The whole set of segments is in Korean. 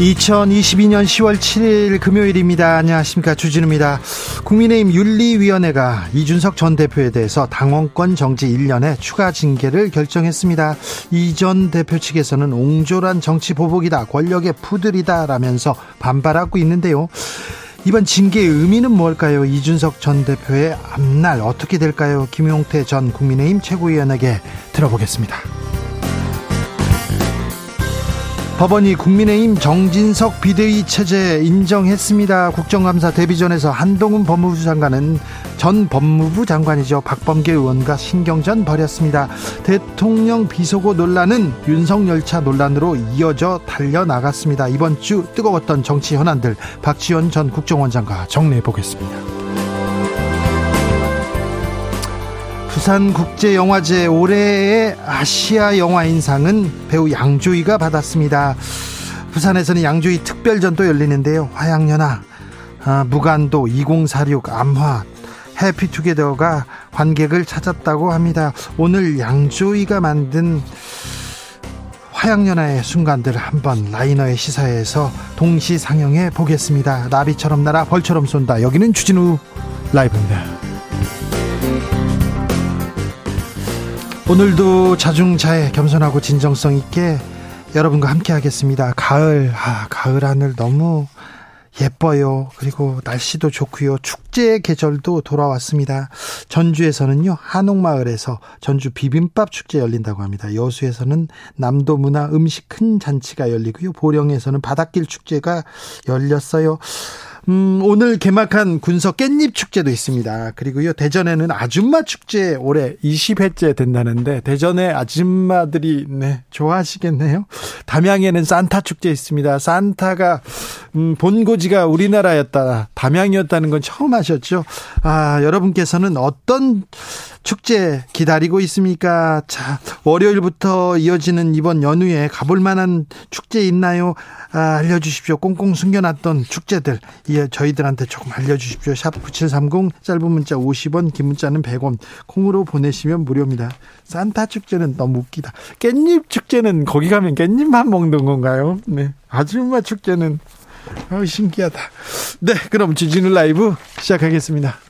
2022년 10월 7일 금요일입니다. 안녕하십니까. 주진우입니다. 국민의힘 윤리위원회가 이준석 전 대표에 대해서 당원권 정지 1년에 추가 징계를 결정했습니다. 이 전 대표 측에서는 옹졸한 정치 보복이다, 권력의 푸들이다 라면서 반발하고 있는데요. 이번 징계의 의미는 뭘까요? 이준석 전 대표의 앞날 어떻게 될까요? 김용태 전 국민의힘 최고위원에게 들어보겠습니다. 법원이 국민의힘 정진석 비대위 체제 인정했습니다. 국정감사 데뷔전에서 한동훈 법무부 장관은 전 법무부 장관이죠. 박범계 의원과 신경전 벌였습니다. 대통령 비속어 논란은 윤석열차 논란으로 이어져 달려나갔습니다. 이번 주 뜨거웠던 정치 현안들 박지원 전 국정원장과 정리해 보겠습니다. 부산국제영화제 올해의 아시아 영화인상은 배우 양조위가 받았습니다. 부산에서는 양조위 특별전도 열리는데요. 화양연화, 아, 무간도, 2046, 암화, 해피투게더가 관객을 찾았다고 합니다. 오늘 양조위가 만든 화양연화의 순간들 한번 라이너의 시사에서 동시 상영해 보겠습니다. 나비처럼 날아 벌처럼 쏜다. 여기는 주진우 라이브입니다. 오늘도 자중차에 겸손하고 진정성 있게 여러분과 함께 하겠습니다. 가을, 아, 가을 하늘 너무 예뻐요. 그리고 날씨도 좋고요. 축제의 계절도 돌아왔습니다. 전주에서는요, 한옥마을에서 전주 비빔밥 축제 열린다고 합니다. 여수에서는 남도 문화 음식 큰 잔치가 열리고요. 보령에서는 바닷길 축제가 열렸어요. 음, 오늘 개막한 군서 깻잎 축제도 있습니다. 그리고요, 대전에는 아줌마 축제 올해 20회째 된다는데, 대전의 아줌마들이, 네, 좋아하시겠네요. 담양에는 산타 축제 있습니다. 산타가, 음, 본고지가 우리나라였다, 담양이었다는 건 처음 하셨죠? 아, 여러분께서는 어떤 축제 기다리고 있습니까? 자, 월요일부터 이어지는 이번 연휴에 가볼 만한 축제 있나요? 아, 알려주십시오. 꽁꽁 숨겨놨던 축제들. 예, 저희들한테 조금 알려주십시오. 샵 9730, 짧은 문자 50원, 긴 문자는 100원. 콩으로 보내시면 무료입니다. 산타 축제는 너무 웃기다. 깻잎 축제는 거기 가면 깻잎만 먹는 건가요? 네. 아줌마 축제는 아, 신기하다. 네, 그럼 주진우 라이브 시작하겠습니다.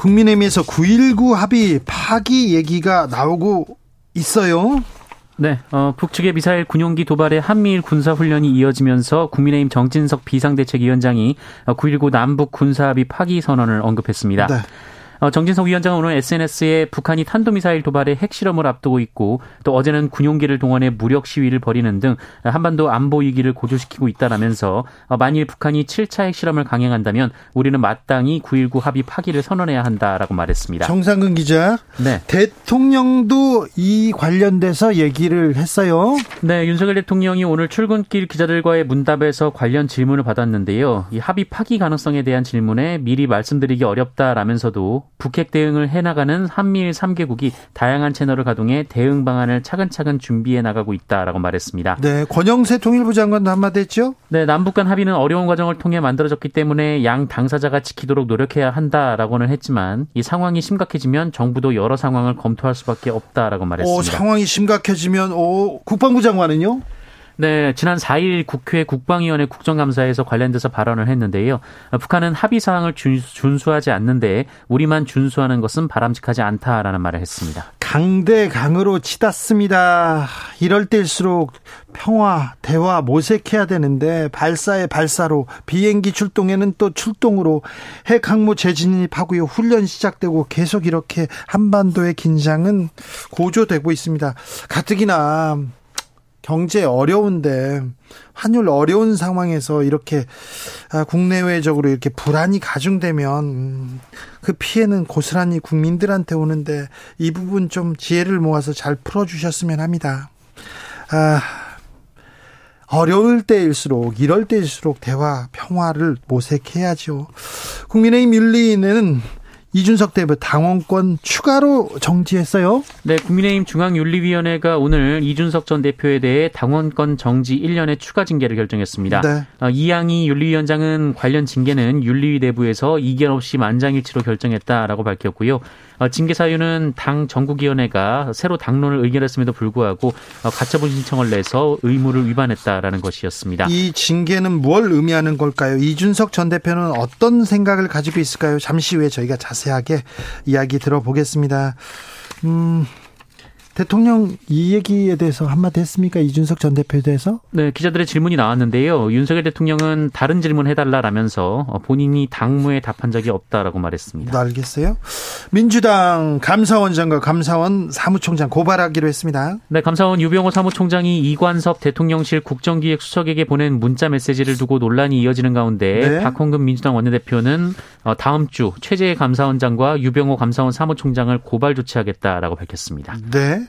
국민의힘에서 9.19 합의 파기 얘기가 나오고 있어요. 네, 어, 북측의 미사일 군용기 도발에 한미일 군사훈련이 이어지면서 국민의힘 정진석 비상대책위원장이 9.19 남북 군사합의 파기 선언을 언급했습니다. 네. 어, 정진석 위원장은 오늘 SNS에 북한이 탄도미사일 도발의 핵실험을 앞두고 있고 또 어제는 군용기를 동원해 무력 시위를 벌이는 등 한반도 안보 위기를 고조시키고 있다라면서 어, 만일 북한이 7차 핵실험을 강행한다면 우리는 마땅히 9.19 합의 파기를 선언해야 한다라고 말했습니다. 정상근 기자. 네. 대통령도 이 관련돼서 얘기를 했어요. 네, 윤석열 대통령이 오늘 출근길 기자들과의 문답에서 관련 질문을 받았는데요. 이 합의 파기 가능성에 대한 질문에 미리 말씀드리기 어렵다라면서도 북핵 대응을 해나가는 한미일 3개국이 다양한 채널을 가동해 대응 방안을 차근차근 준비해 나가고 있다라고 말했습니다. 네, 권영세 통일부 장관도 한마디 했죠? 네, 남북 간 합의는 어려운 과정을 통해 만들어졌기 때문에 양 당사자가 지키도록 노력해야 한다라고는 했지만 이 상황이 심각해지면 정부도 여러 상황을 검토할 수밖에 없다라고 말했습니다. 오, 상황이 심각해지면 오, 국방부 장관은요? 네, 지난 4일 국회 국방위원회 국정감사에서 관련돼서 발언을 했는데요. 북한은 합의 사항을 준수하지 않는데 우리만 준수하는 것은 바람직하지 않다라는 말을 했습니다. 강대 강으로 치닫습니다. 이럴 때일수록 평화, 대화 모색해야 되는데 발사에 발사로 비행기 출동에는 또 출동으로 핵 항모 재진입하고요. 훈련 시작되고 계속 이렇게 한반도의 긴장은 고조되고 있습니다. 가뜩이나 경제 어려운데 환율 어려운 상황에서 이렇게 아, 국내외적으로 이렇게 불안이 가중되면 음, 그 피해는 고스란히 국민들한테 오는데 이 부분 좀 지혜를 모아서 잘 풀어주셨으면 합니다. 아, 어려울 때일수록 이럴 때일수록 대화 평화를 모색해야죠. 국민의힘 윤리는 이준석 대표 당원권 추가로 정지했어요. 네, 국민의힘 중앙윤리위원회가 오늘 이준석 전 대표에 대해 당원권 정지 1년의 추가 징계를 결정했습니다. 네. 어, 이양희 윤리위원장은 관련 징계는 윤리위 내부에서 이견 없이 만장일치로 결정했다라고 밝혔고요. 어, 징계 사유는 당 전국위원회가 새로 당론을 의결했음에도 불구하고 어, 가처분 신청을 내서 의무를 위반했다라는 것이었습니다. 이 징계는 뭘 의미하는 걸까요? 이준석 전 대표는 어떤 생각을 가지고 있을까요? 잠시 후에 저희가 자세하게 이야기 들어보겠습니다. 음, 대통령 이 얘기에 대해서 한마디 했습니까? 이준석 전 대표에 대해서? 네, 기자들의 질문이 나왔는데요. 윤석열 대통령은 다른 질문 해달라라면서 본인이 당무에 답한 적이 없다라고 말했습니다. 네, 알겠어요. 민주당 감사원장과 감사원 사무총장 고발하기로 했습니다. 네, 감사원 유병호 사무총장이 이관섭 대통령실 국정기획수석에게 보낸 문자 메시지를 두고 논란이 이어지는 가운데 네. 박홍근 민주당 원내대표는 어, 다음 주 최재해 감사원장과 유병호 감사원 사무총장을 고발 조치하겠다라고 밝혔습니다. 네.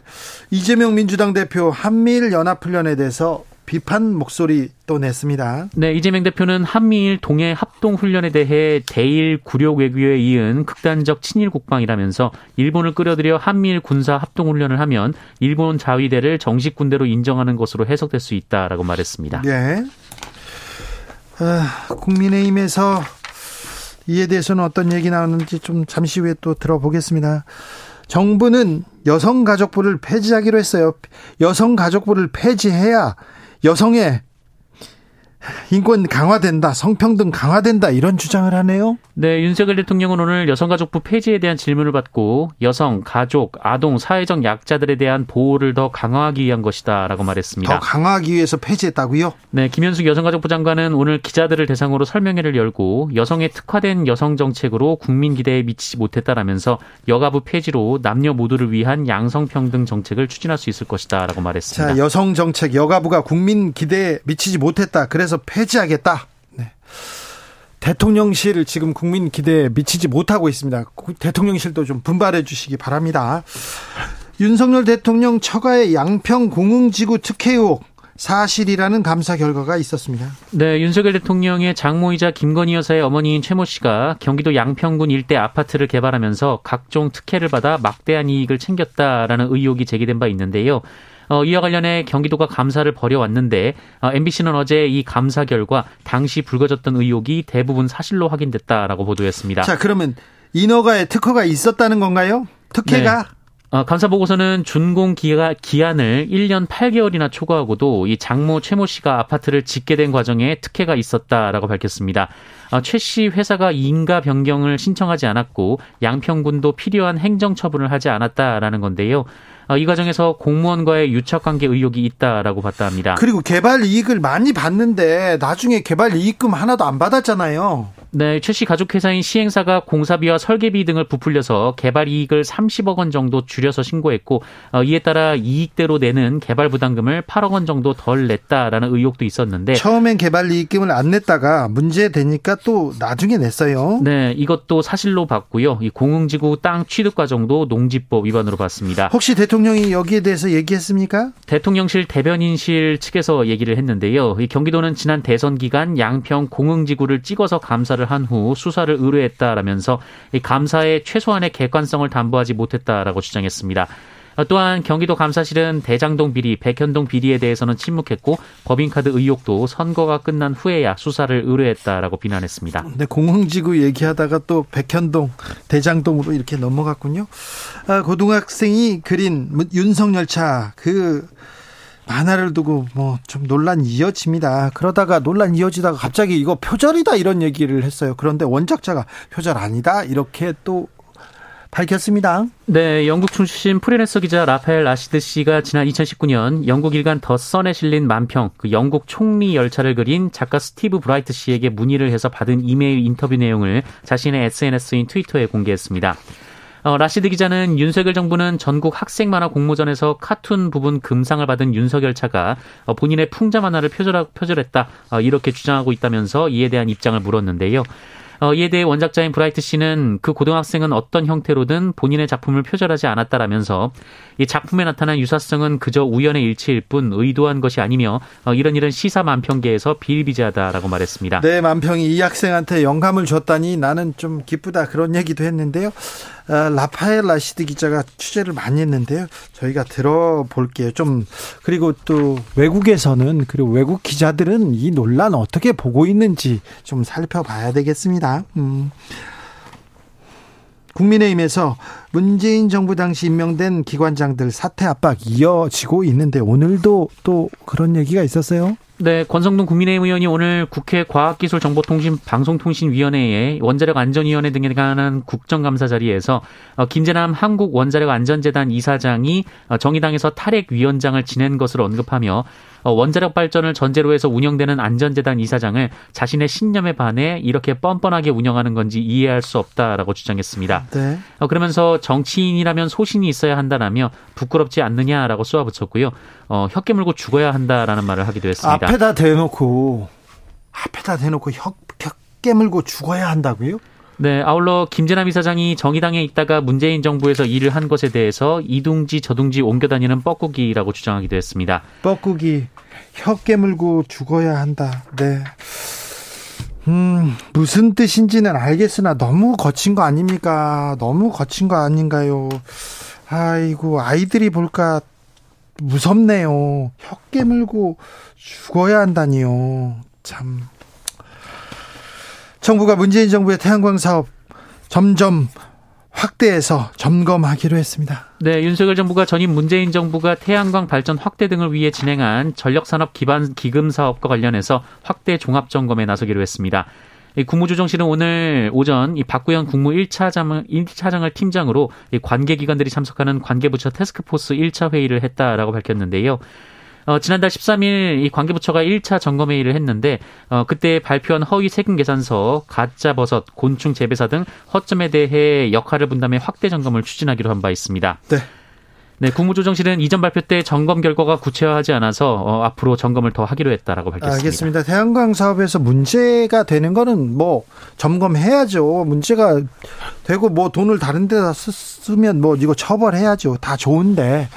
이재명 민주당 대표 한미일 연합훈련에 대해서 비판 목소리 또 냈습니다. 네, 이재명 대표는 한미일 동해 합동 훈련에 대해 대일 구력 외교에 이은 극단적 친일 국방이라면서 일본을 끌어들여 한미일 군사 합동 훈련을 하면 일본 자위대를 정식 군대로 인정하는 것으로 해석될 수 있다라고 말했습니다. 네. 아, 국민의힘에서 이에 대해서는 어떤 얘기 나왔는지 좀 잠시 후에 또 들어보겠습니다. 정부는 여성가족부를 폐지하기로 했어요. 여성가족부를 폐지해야 여성의 인권 강화된다, 성평등 강화된다 이런 주장을 하네요. 네, 윤석열 대통령은 오늘 여성가족부 폐지에 대한 질문을 받고 여성, 가족, 아동, 사회적 약자들에 대한 보호를 더 강화하기 위한 것이다라고 말했습니다. 더 강화하기 위해서 폐지했다고요? 네, 김현숙 여성가족부 장관은 오늘 기자들을 대상으로 설명회를 열고 여성에 특화된 여성 정책으로 국민 기대에 미치지 못했다라면서 여가부 폐지로 남녀 모두를 위한 양성평등 정책을 추진할 수 있을 것이다라고 말했습니다. 자, 여성 정책 여가부가 국민 기대에 미치지 못했다. 그래서 폐지하겠다. 네. 대통령실 지금 국민 기대에 미치지 못하고 있습니다. 대통령실도 좀 분발해 주시기 바랍니다. 윤석열 대통령 처가의 양평 공흥지구 특혜 의혹 사실이라는 감사 결과가 있었습니다. 네, 윤석열 대통령의 장모이자 김건희 여사의 어머니인 최모 씨가 경기도 양평군 일대 아파트를 개발하면서 각종 특혜를 받아 막대한 이익을 챙겼다라는 의혹이 제기된 바 있는데요. 어, 이와 관련해 경기도가 감사를 벌여왔는데 어, MBC는 어제 이 감사 결과 당시 불거졌던 의혹이 대부분 사실로 확인됐다라고 보도했습니다. 자, 그러면 인허가에 특허가 있었다는 건가요? 특혜가? 네. 어, 감사 보고서는 준공 기가, 기한을 1년 8개월이나 초과하고도 이 장모 최모 씨가 아파트를 짓게 된 과정에 특혜가 있었다라고 밝혔습니다. 어, 최씨 회사가 인가 변경을 신청하지 않았고 양평군도 필요한 행정 처분을 하지 않았다라는 건데요. 어, 이 과정에서 공무원과의 유착관계 의혹이 있다라고 봤다 합니다. 그리고 개발 이익을 많이 받는데 나중에 개발 이익금 하나도 안 받았잖아요. 네, 최씨 가족회사인 시행사가 공사비와 설계비 등을 부풀려서 개발 이익을 30억 원 정도 줄여서 신고했고 어, 이에 따라 이익대로 내는 개발 부담금을 8억 원 정도 덜 냈다라는 의혹도 있었는데 처음엔 개발 이익금을 안 냈다가 문제 되니까 또 나중에 냈어요. 네, 이것도 사실로 봤고요. 이 공흥지구 땅 취득 과정도 농지법 위반으로 봤습니다. 혹시 대통령이 여기에 대해서 얘기했습니까? 대통령실 대변인실 측에서 얘기를 했는데요. 이 경기도는 지난 대선 기간 양평 공흥지구를 찍어서 감사를 감사를 한 후 수사를 의뢰했다라면서 감사의 최소한의 객관성을 담보하지 못했다라고 주장했습니다. 또한 경기도 감사실은 대장동 비리, 백현동 비리에 대해서는 침묵했고 법인카드 의혹도 선거가 끝난 후에야 수사를 의뢰했다라고 비난했습니다. 네, 공흥지구 얘기하다가 또 백현동, 대장동으로 이렇게 넘어갔군요. 아, 고등학생이 그린 윤석열차 그 만화를 두고 뭐 좀 논란 이어집니다. 그러다가 논란 이어지다가 갑자기 이거 표절이다 이런 얘기를 했어요. 그런데 원작자가 표절 아니다 이렇게 또 밝혔습니다. 네, 영국 출신 프리랜서 기자 라파엘 라시드 씨가 지난 2019년 영국 일간 더 선에 실린 만평, 그 영국 총리 열차를 그린 작가 스티브 브라이트 씨에게 문의를 해서 받은 이메일 인터뷰 내용을 자신의 SNS인 트위터에 공개했습니다. 어, 라시드 기자는 윤석열 정부는 전국 학생 만화 공모전에서 카툰 부분 금상을 받은 윤석열 차가 어, 본인의 풍자 만화를 표절, 표절했다 어, 이렇게 주장하고 있다면서 이에 대한 입장을 물었는데요. 어, 이에 대해 원작자인 브라이트 씨는 그 고등학생은 어떤 형태로든 본인의 작품을 표절하지 않았다라면서 이 작품에 나타난 유사성은 그저 우연의 일치일 뿐 의도한 것이 아니며 어, 이런 일은 시사 만평계에서 비일비재하다라고 말했습니다. 네, 만평이 이 학생한테 영감을 줬다니 나는 좀 기쁘다 그런 얘기도 했는데요. 아, 라파엘 라시드 기자가 취재를 많이 했는데요. 저희가 들어볼게요. 좀 그리고 또 외국에서는 그리고 외국 기자들은 이 논란 어떻게 보고 있는지 좀 살펴봐야 되겠습니다. 음. 국민의힘에서 문재인 정부 당시 임명된 기관장들 사퇴 압박 이어지고 있는데 오늘도 또 그런 얘기가 있었어요. 네, 권성동 국민의힘 의원이 오늘 국회 과학기술정보통신방송통신위원회에 원자력 안전위원회 등에 관한 국정감사 자리에서 어, 김재남 한국원자력안전재단 이사장이 어, 정의당에서 탈핵위원장을 지낸 것을 언급하며 어, 원자력 발전을 전제로 해서 운영되는 안전재단 이사장을 자신의 신념에 반해 이렇게 뻔뻔하게 운영하는 건지 이해할 수 없다라고 주장했습니다. 네. 그러면서 정치인이라면 소신이 있어야 한다라며 부끄럽지 않느냐라고 쏘아붙였고요. 어, 혀 깨물고 죽어야 한다라는 말을 하기도 했습니다. 앞에다 대놓고 앞에다 대놓고 혀, 혀 깨물고 죽어야 한다고요? 네, 아울러 김재남 이사장이 정의당에 있다가 문재인 정부에서 일을 한 것에 대해서 이둥지 저둥지 옮겨 다니는 뻐꾸기라고 주장하기도 했습니다. 뻐꾸기 혀 깨물고 죽어야 한다. 네. 음, 무슨 뜻인지는 알겠으나 너무 거친 거 아닙니까? 너무 거친 거 아닌가요? 아이고, 아이들이 볼까 무섭네요. 혀 깨물고 죽어야 한다니요. 참. 정부가 문재인 정부의 태양광 사업 점점 확대해서 점검하기로 했습니다. 네, 윤석열 정부가 전임 문재인 정부가 태양광 발전 확대 등을 위해 진행한 전력산업 기반 기금 사업과 관련해서 확대 종합 점검에 나서기로 했습니다. 국무조정실은 오늘 오전 이 박구현 국무 1차장, 1차장을 팀장으로 관계기관들이 참석하는 관계부처 테스크포스 1차 회의를 했다라고 밝혔는데요. 어, 지난달 13일 이 관계부처가 1차 점검 회의를 했는데 어, 그때 발표한 허위 세금 계산서, 가짜 버섯, 곤충 재배사 등 허점에 대해 역할을 분담해 확대 점검을 추진하기로 한 바 있습니다. 네. 네, 국무조정실은 이전 발표 때 점검 결과가 구체화하지 않아서 어, 앞으로 점검을 더 하기로 했다라고 밝혔습니다. 알겠습니다. 태양광 사업에서 문제가 되는 거는 뭐 점검해야죠. 문제가 되고 뭐 돈을 다른 데다 쓰면 뭐 이거 처벌해야죠. 다 좋은데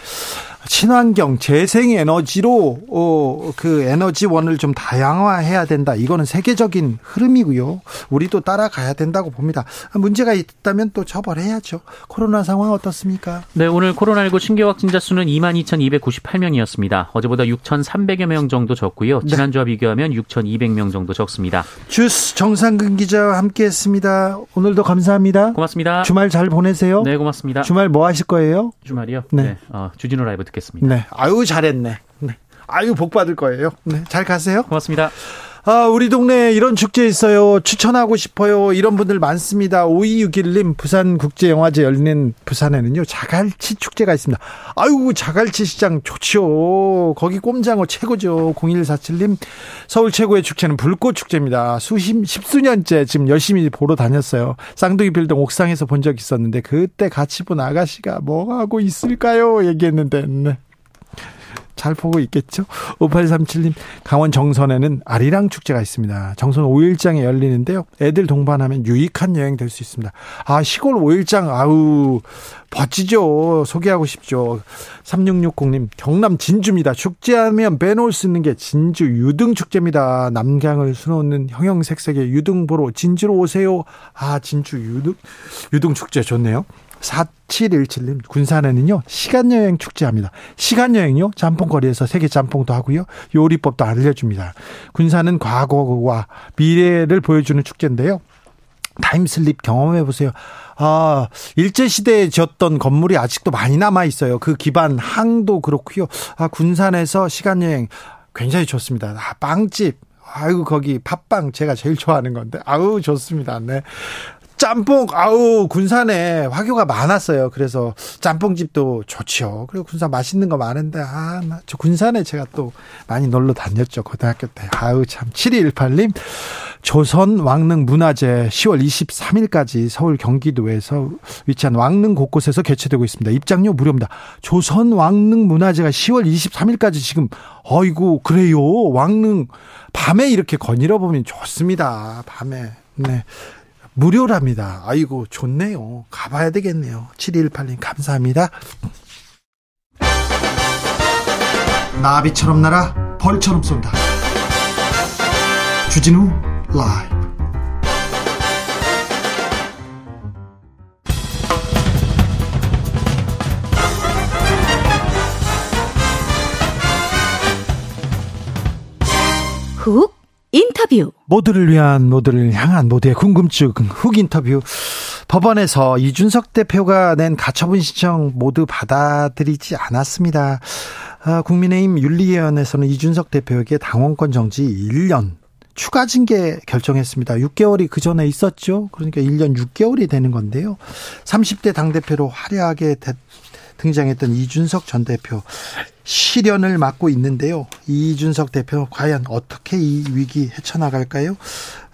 친환경 재생 에너지로 어, 그 에너지원을 좀 다양화해야 된다. 이거는 세계적인 흐름이고요. 우리도 따라가야 된다고 봅니다. 문제가 있다면 또 처벌해야죠. 코로나 상황 어떻습니까? 네, 오늘 코로나19 신규 확진자 수는 22,298명이었습니다. 어제보다 6,300여 명 정도 적고요. 네. 지난주와 비교하면 6,200명 정도 적습니다. 주스 정상근 기자와 함께했습니다. 오늘도 감사합니다. 고맙습니다. 주말 잘 보내세요. 네, 고맙습니다. 주말 뭐 하실 거예요? 주말이요? 네, 네. 어, 주진우 라이브 듣 겠습니다. 네. 아유, 잘했네. 네. 아유, 복 받을 거예요. 네. 잘 가세요. 고맙습니다. 아, 우리 동네에 이런 축제 있어요. 추천하고 싶어요. 이런 분들 많습니다. 5261님, 부산국제영화제 열리는 부산에는요, 자갈치 축제가 있습니다. 아유, 자갈치 시장 좋죠. 거기 꼼장어 최고죠. 0147님, 서울 최고의 축제는 불꽃 축제입니다. 수십, 십수년째 지금 열심히 보러 다녔어요. 쌍둥이 빌딩 옥상에서 본 적 있었는데, 그때 같이 본 아가씨가 뭐 하고 있을까요? 얘기했는데, 네. 잘 보고 있겠죠? 5837님, 강원 정선에는 아리랑 축제가 있습니다. 정선 5일장에 열리는데요. 애들 동반하면 유익한 여행 될 수 있습니다. 아, 시골 5일장, 아우, 멋지죠. 소개하고 싶죠. 3660님, 경남 진주입니다. 축제하면 빼놓을 수 있는 게 진주 유등축제입니다. 남강을 수놓는 형형색색의 유등 보러 진주로 오세요. 아, 진주 유등, 유등축제 좋네요. 4717님, 군산에는요, 시간여행 축제합니다. 시간여행요, 짬뽕거리에서 세계 짬뽕도 하고요, 요리법도 알려줍니다. 군산은 과거와 미래를 보여주는 축제인데요. 타임슬립 경험해 보세요. 아, 일제시대에 지었던 건물이 아직도 많이 남아 있어요. 그 기반 항도 그렇고요. 아, 군산에서 시간여행 굉장히 좋습니다. 아, 빵집. 아이고 거기 팥빵 제가 제일 좋아하는 건데 아우 좋습니다. 네. 짬뽕 아우 군산에 화교가 많았어요. 그래서 짬뽕집도 좋죠. 그리고 군산 맛있는 거 많은데 아 저 군산에 제가 또 많이 놀러 다녔죠. 고등학교 때. 아우 참 7218님 조선 왕릉 문화재 10월 23일까지 서울 경기도에서 위치한 왕릉 곳곳에서 개최되고 있습니다. 입장료 무료입니다. 조선 왕릉 문화재가 10월 23일까지 지금 어이구 그래요. 왕릉 밤에 이렇게 거닐어 보면 좋습니다. 밤에. 네. 무료랍니다. 아이고, 좋네요. 가봐야 되겠네요. 7218님, 감사합니다. 나비처럼 날아 벌처럼 쏜다. 주진우 라이브. 훅 인터뷰. 모두를 위한 모두를 향한 모두의 궁금증 훅 인터뷰. 법원에서 이준석 대표가 낸 가처분 신청 모두 받아들이지 않았습니다. 아, 국민의힘 윤리위원회에서는 이준석 대표에게 당원권 정지 1년 추가 징계 결정했습니다. 6개월이 그 전에 있었죠. 그러니까 1년 6개월이 되는 건데요. 30대 당대표로 화려하게 등장했던 이준석 전 대표 실현을 맡고 있는데요. 이준석 대표 과연 어떻게 이 위기 헤쳐나갈까요?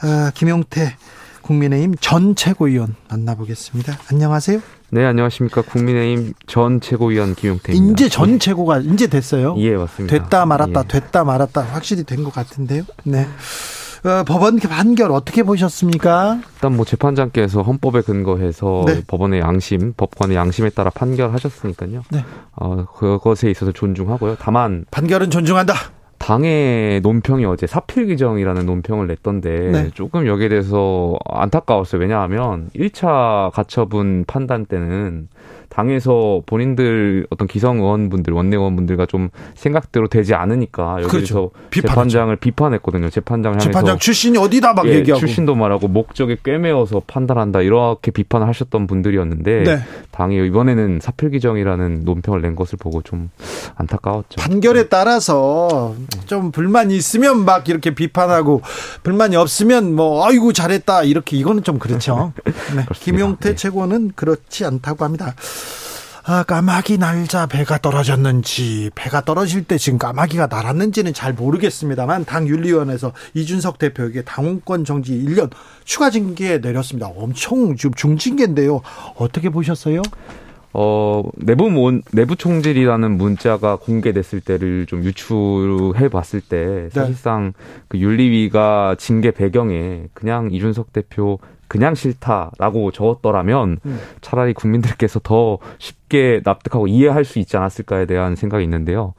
아, 김용태 국민의힘 전 최고위원 만나보겠습니다. 안녕하세요. 네, 안녕하십니까. 국민의힘 전 최고위원 김용태입니다. 이제 전 최고가 이제 됐어요. 예, 맞습니다. 됐다 말았다, 예. 됐다 말았다 확실히 된 것 같은데요. 네. 어, 법원 판결 어떻게 보셨습니까? 일단 뭐 재판장께서 헌법에 근거해서 네. 법원의 양심, 법관의 양심에 따라 판결하셨으니까요. 네. 어, 그것에 있어서 존중하고요. 다만 판결은 존중한다. 당의 논평이 어제 사필 규정이라는 논평을 냈던데 네. 조금 여기에 대해서 안타까웠어요. 왜냐하면 1차 가처분 판단 때는 당에서 본인들 어떤 기성 의원분들 원내 의원분들과 좀 생각대로 되지 않으니까 여기서 그렇죠. 재판장을 비판했거든요. 재판장 향해서 재판장 출신이 어디다 막 예, 얘기하고 출신도 말하고 목적에 꿰매어서 판단한다 이렇게 비판을 하셨던 분들이었는데 네. 당이 이번에는 사필 규정이라는 논평을 낸 것을 보고 좀 안타까웠죠. 판결에 따라서 좀 불만이 있으면 막 이렇게 비판하고 불만이 없으면 뭐 아이고 잘했다 이렇게 이거는 좀 그렇죠. 네. 김용태 네. 최고는 그렇지 않다고 합니다. 아, 까마귀 날자 배가 떨어졌는지 배가 떨어질 때 지금 까마귀가 날았는지는 잘 모르겠습니다만 당 윤리위원회에서 이준석 대표에게 당원권 정지 1년 추가 징계 내렸습니다. 엄청 지금 중징계인데요. 어떻게 보셨어요? 어, 내부 문, 내부 총질이라는 문자가 공개됐을 때를 좀 유추해 봤을 때 네. 사실상 네. 그 윤리위가 징계 배경에 그냥 이준석 대표 그냥 싫다라고 적었더라면 음. 차라리 국민들께서 더 쉽게 납득하고 이해할 수 있지 않았을까에 대한 생각이 있는데요.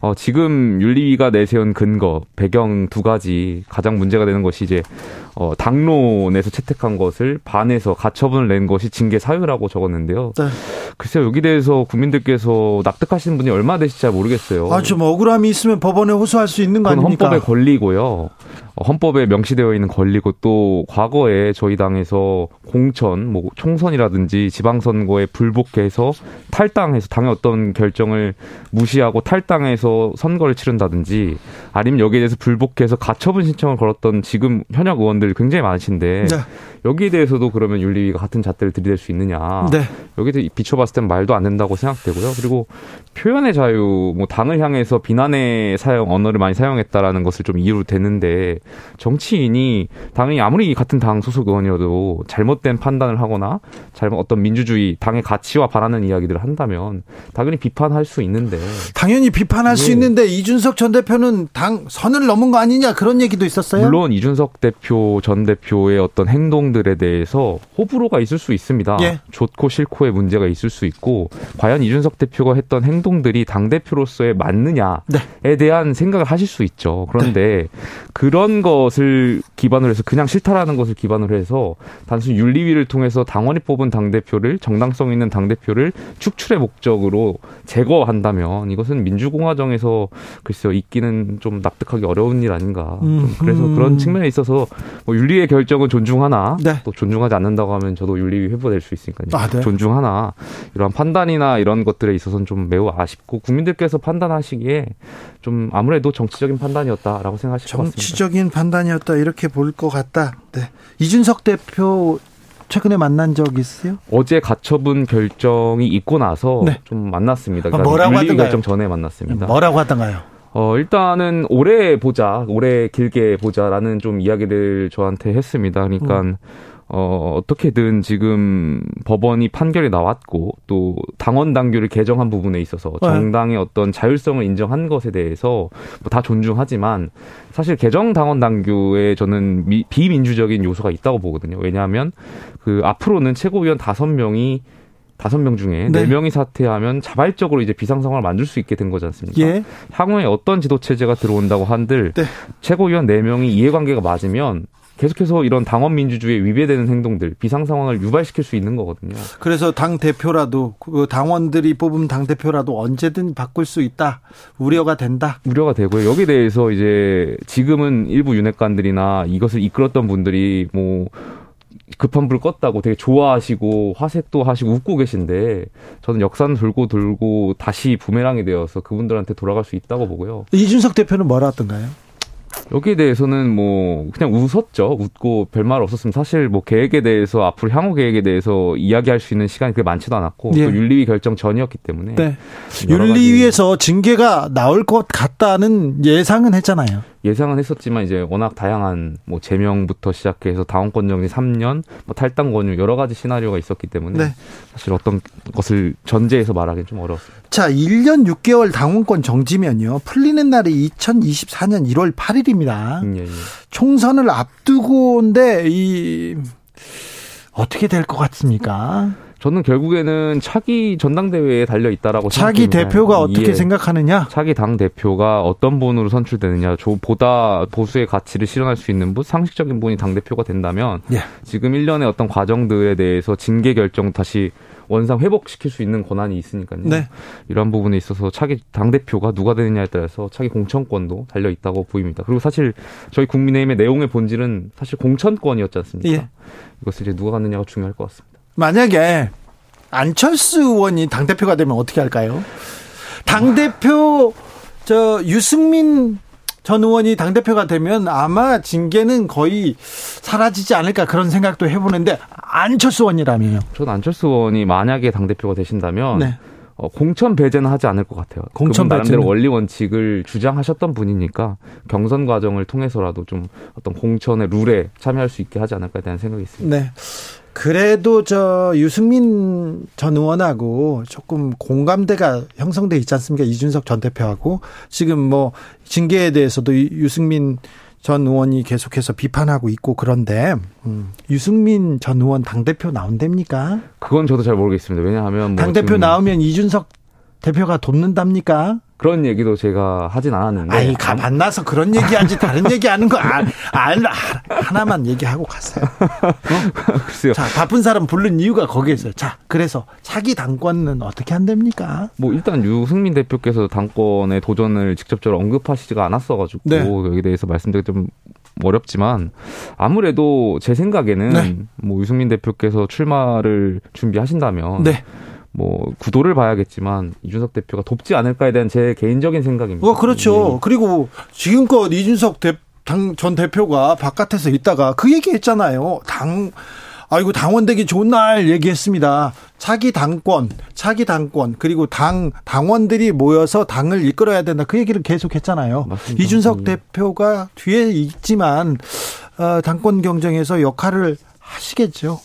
어, 지금 윤리위가 내세운 근거, 배경 두 가지 가장 문제가 되는 것이 이제 어, 당론에서 채택한 것을 반해서 가처분을 낸 것이 징계 사유라고 적었는데요. 네. 글쎄요, 여기 대해서 국민들께서 납득하시는 분이 얼마 되실지 잘 모르겠어요. 아, 좀 억울함이 있으면 법원에 호소할 수 있는 거 아닙니까? 헌법에 권리고요. 헌법에 명시되어 있는 권리고 또 과거에 저희 당에서 공천, 뭐 총선이라든지 지방선거에 불복해서 탈당해서 당의 어떤 결정을 무시하고 탈당해서 선거를 치른다든지 아니면 여기에 대해서 불복해서 가처분 신청을 걸었던 지금 현역 의원들 굉장히 많으신데 네. 여기에 대해서도 그러면 윤리위가 같은 잣대를 들이댈 수 있느냐. 네. 여기에 비춰봤을 땐 말도 안 된다고 생각되고요. 그리고 표현의 자유, 뭐 당을 향해서 비난의 사용, 언어를 많이 사용했다라는 것을 좀 이유로 대는데 정치인이 당연히 아무리 같은 당 소속 의원이어도 잘못된 판단을 하거나 잘못 어떤 민주주의, 당의 가치와 반하는 이야기들을 한다면 당연히 비판할 수 있는데. 당연히 비판할 네. 수 있는데 이준석 전 대표는 당 선을 넘은 거 아니냐 그런 얘기도 있었어요. 물론 이준석 대표 전 대표의 어떤 행동 내용들에 대해서 호불호가 있을 수 있습니다. 예. 좋고 싫고의 문제가 있을 수 있고 과연 이준석 대표가 했던 행동들이 당 대표로서의 맞느냐에 네. 대한 생각을 하실 수 있죠. 그런데 네. 그런 이런 것을 기반으로 해서 그냥 싫다라는 것을 기반으로 해서 단순히 윤리위를 통해서 당원이 뽑은 당 대표를 정당성 있는 당 대표를 축출의 목적으로 제거한다면 이것은 민주공화정에서 글쎄요 있기는 좀 납득하기 어려운 일 아닌가. 좀 그래서 그런 측면에 있어서 뭐 윤리의 결정은 존중하나 네. 또 존중하지 않는다고 하면 저도 윤리위 회부될 수 있으니까요. 아, 네. 존중하나 이러한 판단이나 이런 것들에 있어서는 좀 매우 아쉽고 국민들께서 판단하시기에 좀 아무래도 정치적인 판단이었다라고 생각하실 것 같습니다. 정치적인 판단이었다 이렇게 볼 것 같다. 네. 이준석 대표 최근에 만난 적 있으세요? 어제 가처분 결정이 있고 나서 네. 좀 만났습니다. 그러니까 뭐라고 하던가요? 결정 전에 만났습니다. 뭐라고 하던가요? 어, 일단은 오래 보자, 오래 길게 보자라는 좀 이야기를 저한테 했습니다. 그러니까 음. 어, 어떻게든 지금 법원이 판결이 나왔고 또 당원 당규를 개정한 부분에 있어서 네. 정당의 어떤 자율성을 인정한 것에 대해서 뭐 다 존중하지만 사실 개정 당원 당규에 저는 미, 비민주적인 요소가 있다고 보거든요. 왜냐하면 그 앞으로는 최고위원 다섯 명이 다섯 명 중에 네 명이 사퇴하면 자발적으로 이제 비상 상황을 만들 수 있게 된 거지 않습니까? 예. 향후에 어떤 지도 체제가 들어온다고 한들 네. 최고위원 네 명이 이해관계가 맞으면 계속해서 이런 당원 민주주의에 위배되는 행동들, 비상 상황을 유발시킬 수 있는 거거든요. 그래서 당 대표라도 그 당원들이 뽑은 당 대표라도 언제든 바꿀 수 있다. 우려가 된다. 우려가 되고요. 여기에 대해서 이제 지금은 일부 윤핵관들이나 이것을 이끌었던 분들이 뭐 급한 불 껐다고 되게 좋아하시고 화색도 하시고 웃고 계신데 저는 역사는 돌고 돌고 다시 부메랑이 되어서 그분들한테 돌아갈 수 있다고 보고요. 이준석 대표는 뭐라 하던가요? 여기에 대해서는 뭐 그냥 웃었죠. 웃고 별말 없었으면 사실 뭐 계획에 대해서 앞으로 향후 계획에 대해서 이야기할 수 있는 시간이 그렇게 많지도 않았고 예. 또 윤리위 결정 전이었기 때문에 네. 윤리위에서 징계가 나올 것 같다는 예상은 했잖아요. 예상은 했었지만 이제 워낙 다양한 뭐 제명부터 시작해서 당원권 정지 3년, 뭐 탈당 권유 여러 가지 시나리오가 있었기 때문에 네. 사실 어떤 것을 전제해서 말하기는 좀 어려웠습니다. 자, 1년 6개월 당원권 정지면요. 풀리는 날이 2024년 1월 8일입니다. 음, 예, 예. 총선을 앞두고인데 이 어떻게 될 것 같습니까? 저는 결국에는 차기 전당대회에 달려 있다라고 차기 생각합니다. 대표가 어떻게 예. 생각하느냐? 차기 당 대표가 어떤 분으로 선출되느냐, 보다 보수의 가치를 실현할 수 있는 분, 상식적인 분이 당 대표가 된다면 예. 지금 1년의 어떤 과정들에 대해서 징계 결정 다시 원상 회복시킬 수 있는 권한이 있으니까요. 네. 이러한 부분에 있어서 차기 당 대표가 누가 되느냐에 따라서 차기 공천권도 달려 있다고 보입니다. 그리고 사실 저희 국민의힘의 내용의 본질은 사실 공천권이었지 않습니까? 예. 이것을 이제 누가 갖느냐가 중요할 것 같습니다. 만약에 안철수 의원이 당 대표가 되면 어떻게 할까요? 당 대표, 저, 유승민 전 의원이 당 대표가 되면 아마 징계는 거의 사라지지 않을까 그런 생각도 해보는데 안철수 의원이라면요? 저는 안철수 의원이 만약에 당 대표가 되신다면 네. 어, 공천 배제는 하지 않을 것 같아요. 공천 배제 나름대로 원리 원칙을 주장하셨던 분이니까 경선 과정을 통해서라도 좀 어떤 공천의 룰에 참여할 수 있게 하지 않을까에 대한 생각이 있습니다. 네. 그래도 저 유승민 전 의원하고 조금 공감대가 형성돼 있지 않습니까? 이준석 전 대표하고 지금 뭐 징계에 대해서도 유승민 전 의원이 계속해서 비판하고 있고 그런데 음, 유승민 전 의원 당 대표 나온답니까? 그건 저도 잘 모르겠습니다. 왜냐하면 뭐 당 대표 나오면 이준석 대표가 돕는답니까? 그런 얘기도 제가 하진 않았는데. 아니, 가, 만나서 그런 얘기 하지, 다른 얘기 하는 거, 아, 아, 하나만 얘기하고 갔어요. 어? 글쎄요. 자, 바쁜 사람 부른 이유가 거기에 있어요. 자, 그래서 차기 당권은 어떻게 한답니까? 뭐, 일단 유승민 대표께서 당권에 도전을 직접적으로 언급하시지가 않았어가지고, 네. 여기에 대해서 말씀드리기 좀 어렵지만, 아무래도 제 생각에는, 네. 뭐, 유승민 대표께서 출마를 준비하신다면, 네. 뭐 구도를 봐야겠지만 이준석 대표가 돕지 않을까에 대한 제 개인적인 생각입니다. 어, 그렇죠. 네. 그리고 지금껏 이준석 대, 당, 전 대표가 바깥에서 있다가 그 얘기했잖아요. 당 아이고 당원되기 좋은 날 얘기했습니다. 차기 당권, 차기 당권 그리고 당 당원들이 모여서 당을 이끌어야 된다. 그 얘기를 계속했잖아요. 맞습니다. 이준석 음. 대표가 뒤에 있지만 어, 당권 경쟁에서 역할을 하시겠죠.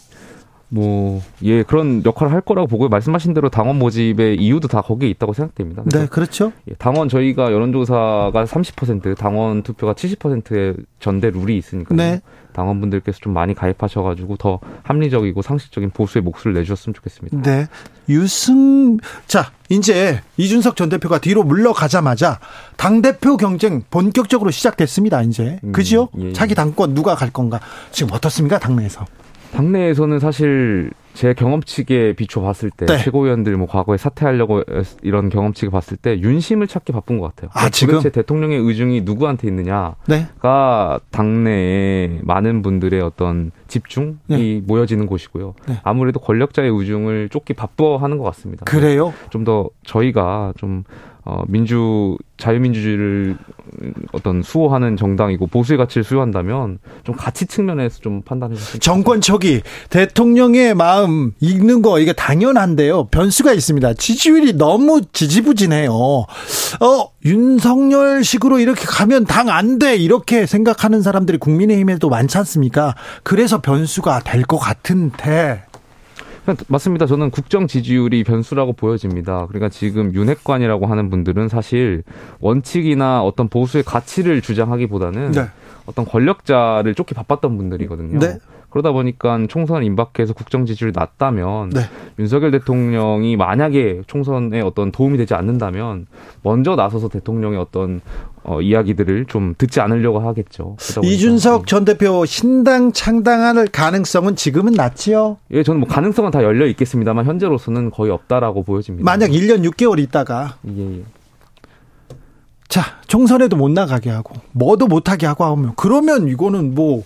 뭐, 예, 그런 역할을 할 거라고 보고요. 말씀하신 대로 당원 모집의 이유도 다 거기에 있다고 생각됩니다. 네, 그렇죠. 예, 당원 저희가 여론조사가 30%, 당원 투표가 70%의 전대 룰이 있으니까 네. 당원분들께서 좀 많이 가입하셔가지고 더 합리적이고 상식적인 보수의 목소리를 내주셨으면 좋겠습니다. 네. 유승, 자, 이제 이준석 전 대표가 뒤로 물러가자마자 당대표 경쟁 본격적으로 시작됐습니다, 이제. 음, 그죠? 예, 예. 자기 당권 누가 갈 건가. 지금 어떻습니까, 당내에서? 당내에서는 사실 제 경험치에 비춰 봤을 때 네. 최고위원들 뭐 과거에 사퇴하려고 이런 경험치를 봤을 때 윤심을 찾기 바쁜 것 같아요. 아, 지금 도대체 대통령의 의중이 누구한테 있느냐가 네. 당내에 많은 분들의 어떤 집중이 네. 모여지는 곳이고요. 네. 아무래도 권력자의 의중을 쫓기 바빠하는 것 같습니다. 그래요? 좀 더 저희가 좀 어, 민주 자유민주주의를 어떤 수호하는 정당이고 보수의 가치를 수호한다면 좀 가치 측면에서 좀 판단해 주시면 정권 초기 대통령의 마음 읽는 거 이게 당연한데요. 변수가 있습니다. 지지율이 너무 지지부진해요. 어, 윤석열식으로 이렇게 가면 당 안 돼. 이렇게 생각하는 사람들이 국민의힘에도 많지 않습니까? 그래서 변수가 될 것 같은데 맞습니다. 저는 국정 지지율이 변수라고 보여집니다. 그러니까 지금 윤핵관이라고 하는 분들은 사실 원칙이나 어떤 보수의 가치를 주장하기보다는 네. 어떤 권력자를 쫓기 바빴던 분들이거든요. 네. 그러다 보니까 총선 임박해서 국정 지지율이 낮다면 네. 윤석열 대통령이 만약에 총선에 어떤 도움이 되지 않는다면 먼저 나서서 대통령의 어떤 어, 이야기들을 좀 듣지 않으려고 하겠죠. 이준석 전 대표 신당 창당할 가능성은 지금은 낮지요? 예, 저는 뭐 가능성은 다 열려 있겠습니다만 현재로서는 거의 없다라고 보여집니다. 만약 1년 6개월 있다가 예, 예. 자, 총선에도 못 나가게 하고 뭐도 못 하게 하고 하면 그러면 이거는 뭐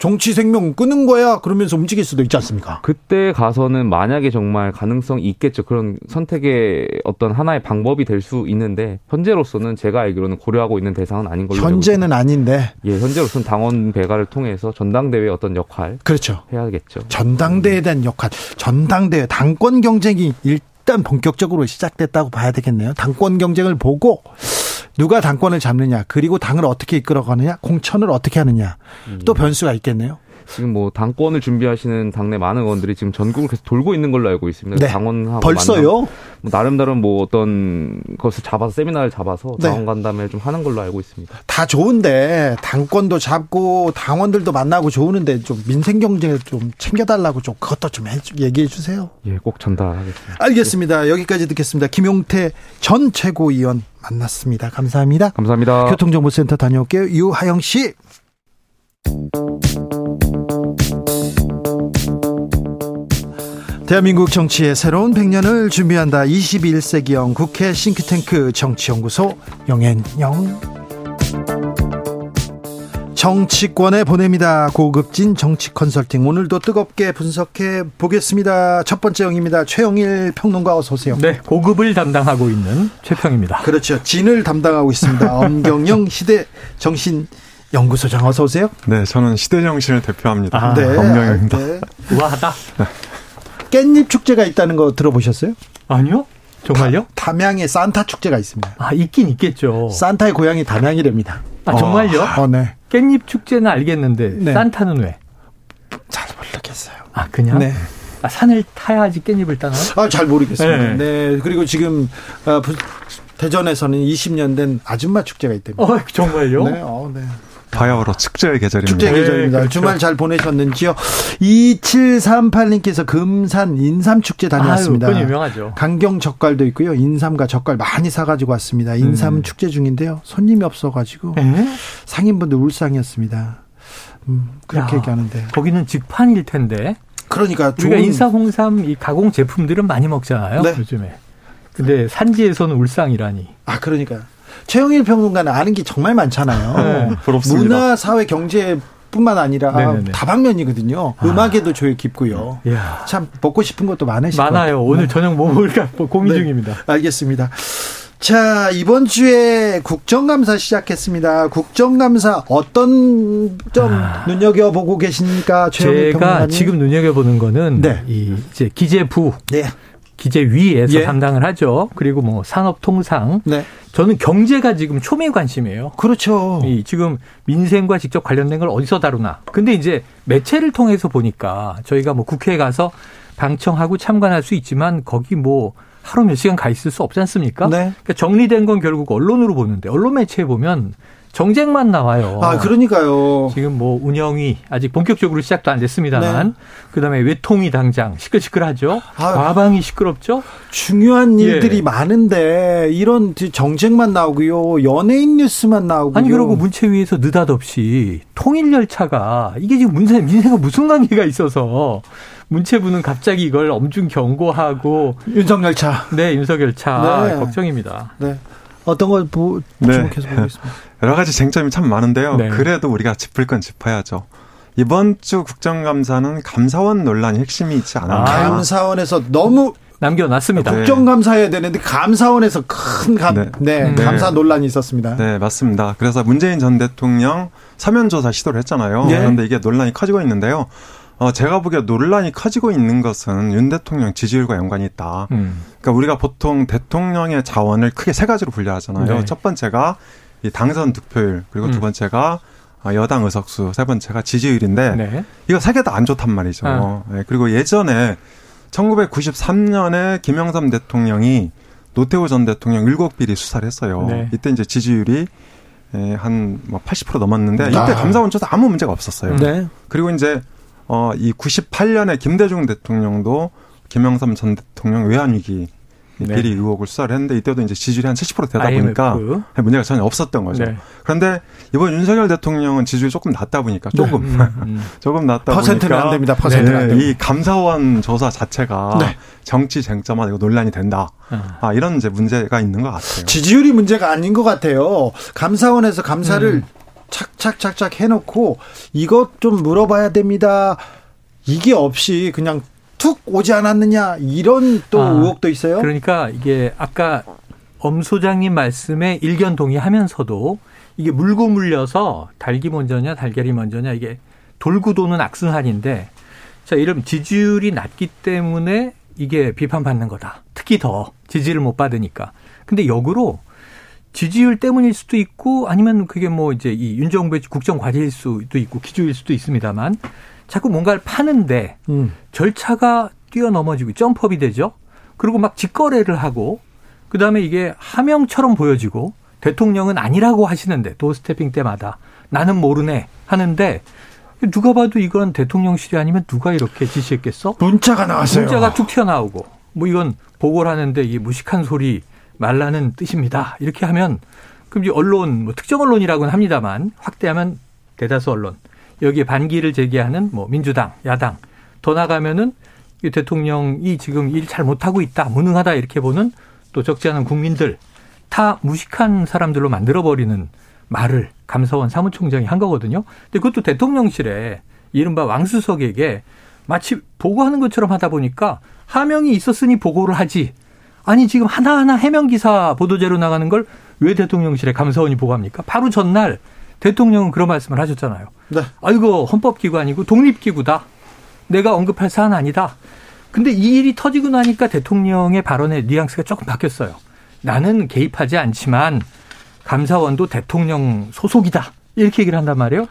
정치 생명 끊는 거야 그러면서 움직일 수도 있지 않습니까? 그때 가서는 만약에 정말 가능성이 있겠죠. 그런 선택의 어떤 하나의 방법이 될 수 있는데 현재로서는 제가 알기로는 고려하고 있는 대상은 아닌 걸로 현재는 아닌데 예, 현재로서는 당원 배가를 통해서 전당대회 어떤 역할 그렇죠. 해야겠죠. 전당대회에 대한 역할, 전당대회 당권 경쟁이 일단 본격적으로 시작됐다고 봐야 되겠네요. 당권 경쟁을 보고 누가 당권을 잡느냐, 그리고 당을 어떻게 이끌어가느냐, 공천을 어떻게 하느냐, 또 음. 변수가 있겠네요. 지금 뭐 당권을 준비하시는 당내 많은 의원들이 지금 전국을 계속 돌고 있는 걸로 알고 있습니다. 네. 당원하고 벌써요? 뭐 나름대로 뭐 어떤 것을 잡아서 세미나를 잡아서 네. 당원 간담회를 좀 하는 걸로 알고 있습니다. 다 좋은데 당권도 잡고 당원들도 만나고 좋으는데 좀 민생 경제를 좀 챙겨달라고 좀 그것도 좀 해, 얘기해 주세요. 예, 꼭 전달하겠습니다. 알겠습니다. 여기까지 듣겠습니다. 김용태 전 최고위원 만났습니다. 감사합니다. 감사합니다. 교통정보센터 다녀올게요. 유하영 씨. 대한민국 정치의 새로운 100년을 준비한다. 21세기형 국회 싱크탱크 정치연구소 영앤영. 정치권에 보냅니다. 고급진 정치 컨설팅. 오늘도 뜨겁게 분석해 보겠습니다. 첫 번째 영입니다. 최영일 평론가 어서 오세요. 네, 고급을 담당하고 있는 최평입니다. 그렇죠. 진을 담당하고 있습니다. 엄경영 시대 정신 연구소장 어서 오세요. 네, 저는 시대 정신을 대표합니다. 아, 네, 엄경영입니다. 네. 우아하다. 네. 깻잎 축제가 있다는 거 들어보셨어요? 아니요. 정말요? 다, 담양에 산타 축제가 있습니다. 아, 있긴 있겠죠. 산타의 고향이 담양이랍니다. 아, 정말요? 어, 네. 깻잎 축제는 알겠는데 네. 산타는 왜? 잘 모르겠어요. 아, 그냥? 네. 아, 산을 타야지 깻잎을 따나요? 아, 잘 모르겠습니다. 네. 네. 그리고 지금 어, 대전에서는 20년 된 아줌마 축제가 있답니다. 어, 정말요? 네. 어, 네. 바야흐로 축제의 계절입니다. 축제 계절입니다. 네, 그렇죠. 주말 잘 보내셨는지요? 2738님께서 금산 인삼축제 다녀왔습니다. 아유, 유명하죠. 강경 젓갈도 있고요. 인삼과 젓갈 많이 사가지고 왔습니다. 인삼 음. 축제 중인데요. 손님이 없어가지고 에? 상인분들 울상이었습니다. 음, 그렇게 야, 얘기하는데. 거기는 직판일 텐데. 그러니까 우리가 인삼, 홍삼 이 가공 제품들은 많이 먹잖아요. 네. 요즘에. 근데 산지에서는 울상이라니. 아, 그러니까. 최영일 평론가는 아는 게 정말 많잖아요. 네, 부럽습니다. 문화, 사회, 경제 뿐만 아니라 네네네. 다방면이거든요. 아. 음악에도 조예 깊고요. 이야. 참 먹고 싶은 것도 많으시고 많아요. 오늘 저녁 뭐 먹을까 고민 네. 중입니다. 알겠습니다. 자, 이번 주에 국정감사 시작했습니다. 국정감사 어떤 점 아, 눈여겨보고 계십니까? 제가 평론가님? 지금 눈여겨보는 거는 네. 이 이제 기재부 네. 기재위에서 예. 담당을 하죠. 그리고 뭐 산업통상. 네. 저는 경제가 지금 초미의 관심이에요. 그렇죠. 이 지금 민생과 직접 관련된 걸 어디서 다루나. 근데 이제 매체를 통해서 보니까 저희가 뭐 국회에 가서 방청하고 참관할 수 있지만 거기 뭐 하루 몇 시간 가 있을 수 없지 않습니까? 네. 그러니까 정리된 건 결국 언론으로 보는데 언론 매체에 보면 정쟁만 나와요. 아, 그러니까요. 지금 뭐 운영이 아직 본격적으로 시작도 안 됐습니다만 네. 그다음에 외통이 당장 시끌시끌하죠. 아, 과방이 시끄럽죠. 중요한 예. 일들이 예. 많은데 이런 정쟁만 나오고요. 연예인 뉴스만 나오고요. 아니 그리고 문체위에서 느닷없이 통일 열차가 이게 지금 문세 민생과 무슨 관계가 있어서 문체부는 갑자기 이걸 엄중 경고하고 윤석열차. 네, 윤석열차 네. 걱정입니다. 네. 어떤 걸 보, 네. 주목해서 보고 있습니다. 여러 가지 쟁점이 참 많은데요. 네. 그래도 우리가 짚을 건 짚어야죠. 이번 주 국정감사는 감사원 논란이 핵심이 있지 않았나. 아, 감사원에서 너무 남겨놨습니다. 네. 국정감사해야 되는데 감사원에서 큰 감, 네. 네, 네. 감사 논란이 있었습니다. 네, 맞습니다. 그래서 문재인 전 대통령 사면조사 시도를 했잖아요. 네. 그런데 이게 논란이 커지고 있는데요. 어, 제가 보기에 논란이 커지고 있는 것은 윤 대통령 지지율과 연관이 있다. 음. 그러니까 우리가 보통 대통령의 자원을 크게 세 가지로 분류하잖아요. 네. 첫 번째가 이 당선 득표율, 그리고 음. 두 번째가 어, 여당 의석수, 세 번째가 지지율인데 네. 이거 세 개 다 안 좋단 말이죠. 아. 네, 그리고 예전에 1993년에 김영삼 대통령이 노태우 전 대통령 일곱 비리 수사를 했어요. 네. 이때 이제 지지율이 한뭐 80% 넘었는데 이때 아. 감사원 조사 아무 문제가 없었어요. 네. 그리고 이제 어, 이 98년에 김대중 대통령도 김영삼 전 대통령 외환 위기 네. 비리 의혹을 수사를 했는데 이때도 이제 지지율이 한 70% 되다 IMF. 보니까 문제가 전혀 없었던 거죠. 네. 그런데 이번 윤석열 대통령은 지지율이 조금 낮다 보니까 네. 조금 네. 음. 조금 낮다 퍼센트는 보니까 안 됩니다. 퍼센트는 네. 이 감사원 조사 자체가 네. 정치 쟁점화 고 논란이 된다. 아. 아, 이런 이제 문제가 있는 것 같아요. 지지율이 문제가 아닌 것 같아요. 감사원에서 감사를 음. 착착착착 해놓고 이것 좀 물어봐야 됩니다. 이게 없이 그냥 툭 오지 않았느냐 이런 또 아, 의혹도 있어요. 그러니까 이게 아까 엄 소장님 말씀에 일견 동의하면서도 이게 물고 물려서 닭이 먼저냐 달걀이 먼저냐 이게 돌고 도는 악순환인데 자 이러면 지지율이 낮기 때문에 이게 비판받는 거다. 특히 더 지지를 못 받으니까. 근데 역으로 지지율 때문일 수도 있고 아니면 그게 뭐 이제 이 윤정부의 국정 과제일 수도 있고 기조일 수도 있습니다만 자꾸 뭔가를 파는데 음. 절차가 뛰어넘어지고 점프업이 되죠. 그리고 막 직거래를 하고 그다음에 이게 하명처럼 보여지고 대통령은 아니라고 하시는데 도스태핑 때마다 나는 모르네 하는데 누가 봐도 이건 대통령실이 아니면 누가 이렇게 지시했겠어? 문자가 나왔어요. 문자가 툭 튀어나오고 뭐 이건 보고를 하는데 이게 무식한 소리 말라는 뜻입니다. 이렇게 하면 그럼 이제 언론 뭐 특정 언론이라고는 합니다만 확대하면 대다수 언론 여기에 반기를 제기하는 뭐 민주당, 야당 더 나가면은 이 대통령이 지금 일 잘 못하고 있다, 무능하다 이렇게 보는 또 적지 않은 국민들 다 무식한 사람들로 만들어버리는 말을 감사원 사무총장이 한 거거든요. 근데 그것도 대통령실에 이른바 왕수석에게 마치 보고하는 것처럼 하다 보니까 하명이 있었으니 보고를 하지 아니 지금 하나하나 해명 기사 보도자료 나가는 걸 왜 대통령실에 감사원이 보고합니까? 바로 전날 대통령은 그런 말씀을 하셨잖아요. 네. 아 이거 헌법기구 아니고 독립기구다. 내가 언급할 사안 아니다. 근데 이 일이 터지고 나니까 대통령의 발언의 뉘앙스가 조금 바뀌었어요. 나는 개입하지 않지만 감사원도 대통령 소속이다. 이렇게 얘기를 한단 말이에요.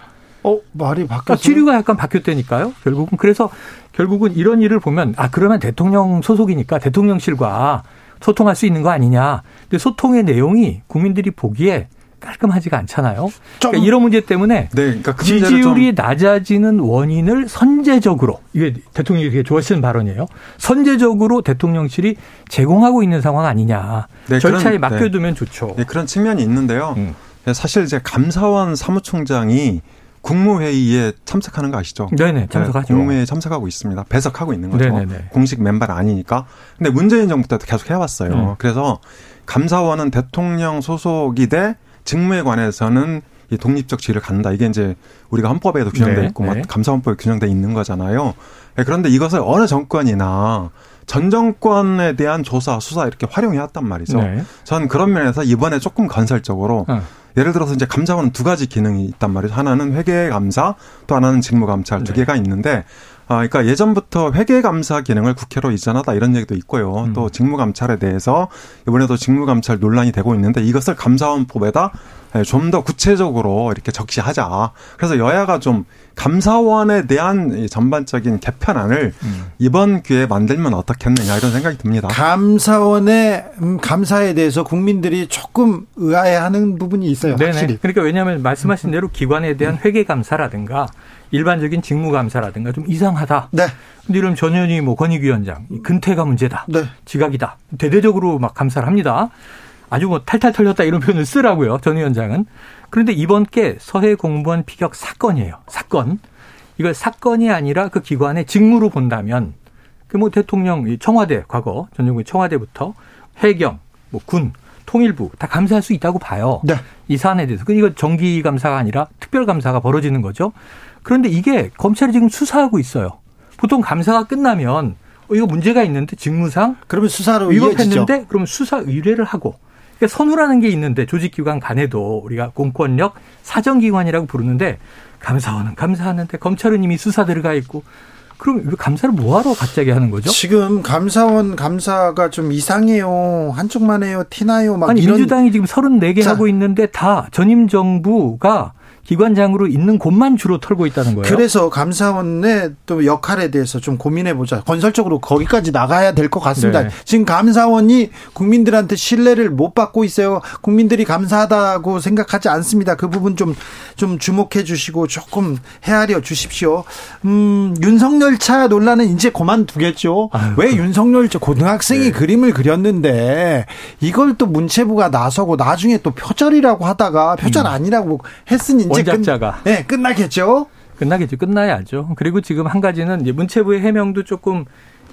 어, 말이 바뀌었어요. 주류가 약간 바뀌었다니까요. 결국은 그래서 결국은 이런 일을 보면 아 그러면 대통령 소속이니까 대통령실과 소통할 수 있는 거 아니냐. 근데 소통의 내용이 국민들이 보기에 깔끔하지가 않잖아요. 그러니까 이런 문제 때문에 네, 그러니까 그 지지율이 낮아지는 원인을 선제적으로 이게 대통령이 되게 좋아하시는 발언이에요. 선제적으로 대통령실이 제공하고 있는 상황 아니냐. 네, 절차에 그런, 네. 맡겨두면 좋죠. 네, 그런 측면이 있는데요. 음. 사실 이제 감사원 사무총장이 국무회의에 참석하는 거 아시죠? 네네, 참석하죠. 네, 국무회의에 참석하고 있습니다. 배석하고 있는 거죠. 네네네. 공식 멤버는 아니니까. 근데 문재인 정부 때도 계속 해왔어요. 음. 그래서 감사원은 대통령 소속이 돼 직무에 관해서는 이 독립적 지위를 갖는다. 이게 이제 우리가 헌법에도 규정돼 네, 있고 네. 감사헌법에 규정돼 있는 거잖아요. 네, 그런데 이것을 어느 정권이나 전 정권에 대한 조사, 수사 이렇게 활용해 왔단 말이죠. 네. 전 그런 면에서 이번에 조금 건설적으로 어. 예를 들어서 이제 감사원은 두 가지 기능이 있단 말이죠. 하나는 회계 감사, 또 하나는 직무 감찰 두 네. 개가 있는데 아, 그러니까 예전부터 회계감사 기능을 국회로 이전하다 이런 얘기도 있고요. 음. 또 직무감찰에 대해서 이번에도 직무감찰 논란이 되고 있는데 이것을 감사원법에다 예, 좀 더 구체적으로 이렇게 적시하자. 그래서 여야가 좀 감사원에 대한 전반적인 개편안을 음. 이번 기회에 만들면 어떻겠느냐 이런 생각이 듭니다. 감사원의 음, 감사에 대해서 국민들이 조금 의아해하는 부분이 있어요. 네네. 확실히. 그러니까 왜냐하면 말씀하신 대로 기관에 대한 회계 감사라든가 일반적인 직무 감사라든가 좀 이상하다. 네. 근데 이런 전현희 뭐 권익위원장 근태가 문제다. 네. 지각이다. 대대적으로 막 감사를 합니다. 아주 뭐 탈탈 털렸다 이런 표현을 쓰라고요. 전 위원장은. 그런데 이번 게 서해 공무원 피격 사건이에요. 사건. 이걸 사건이 아니라 그 기관의 직무로 본다면 그 뭐 대통령 청와대 과거 전 정부의 청와대부터 해경, 뭐 군, 통일부 다 감사할 수 있다고 봐요. 네. 이 사안에 대해서. 그 이거 정기 감사가 아니라 특별 감사가 벌어지는 거죠. 그런데 이게 검찰이 지금 수사하고 있어요. 보통 감사가 끝나면 어, 이거 문제가 있는데 직무상 그러면 수사로 위법했는데 그러면 수사 의뢰를 하고 그러니까 선우라는 게 있는데 조직기관 간에도 우리가 공권력 사정기관이라고 부르는데 감사원은 감사하는데 검찰은 이미 수사 들어가 있고 그럼 왜 감사를 뭐하러 갑자기 하는 거죠? 지금 감사원 감사가 좀 이상해요. 한쪽만 해요. 티나요. 막 아니 이런. 민주당이 지금 34개 자. 하고 있는데 다 전임 정부가 기관장으로 있는 곳만 주로 털고 있다는 거예요. 그래서 감사원의 또 역할에 대해서 좀 고민해 보자. 건설적으로 거기까지 나가야 될 것 같습니다. 네. 지금 감사원이 국민들한테 신뢰를 못 받고 있어요. 국민들이 감사하다고 생각하지 않습니다. 그 부분 좀좀 주목해 주시고 조금 헤아려 주십시오. 음, 윤석열 차 논란은 이제 그만두겠죠. 아유, 왜 그... 윤석열 차 고등학생이 네. 그림을 그렸는데 이걸 또 문체부가 나서고 나중에 또 표절이라고 하다가 표절 음. 아니라고 했으니 원작자가. 끝, 네, 끝나겠죠. 끝나겠죠. 끝나야죠. 그리고 지금 한 가지는 이제 문체부의 해명도 조금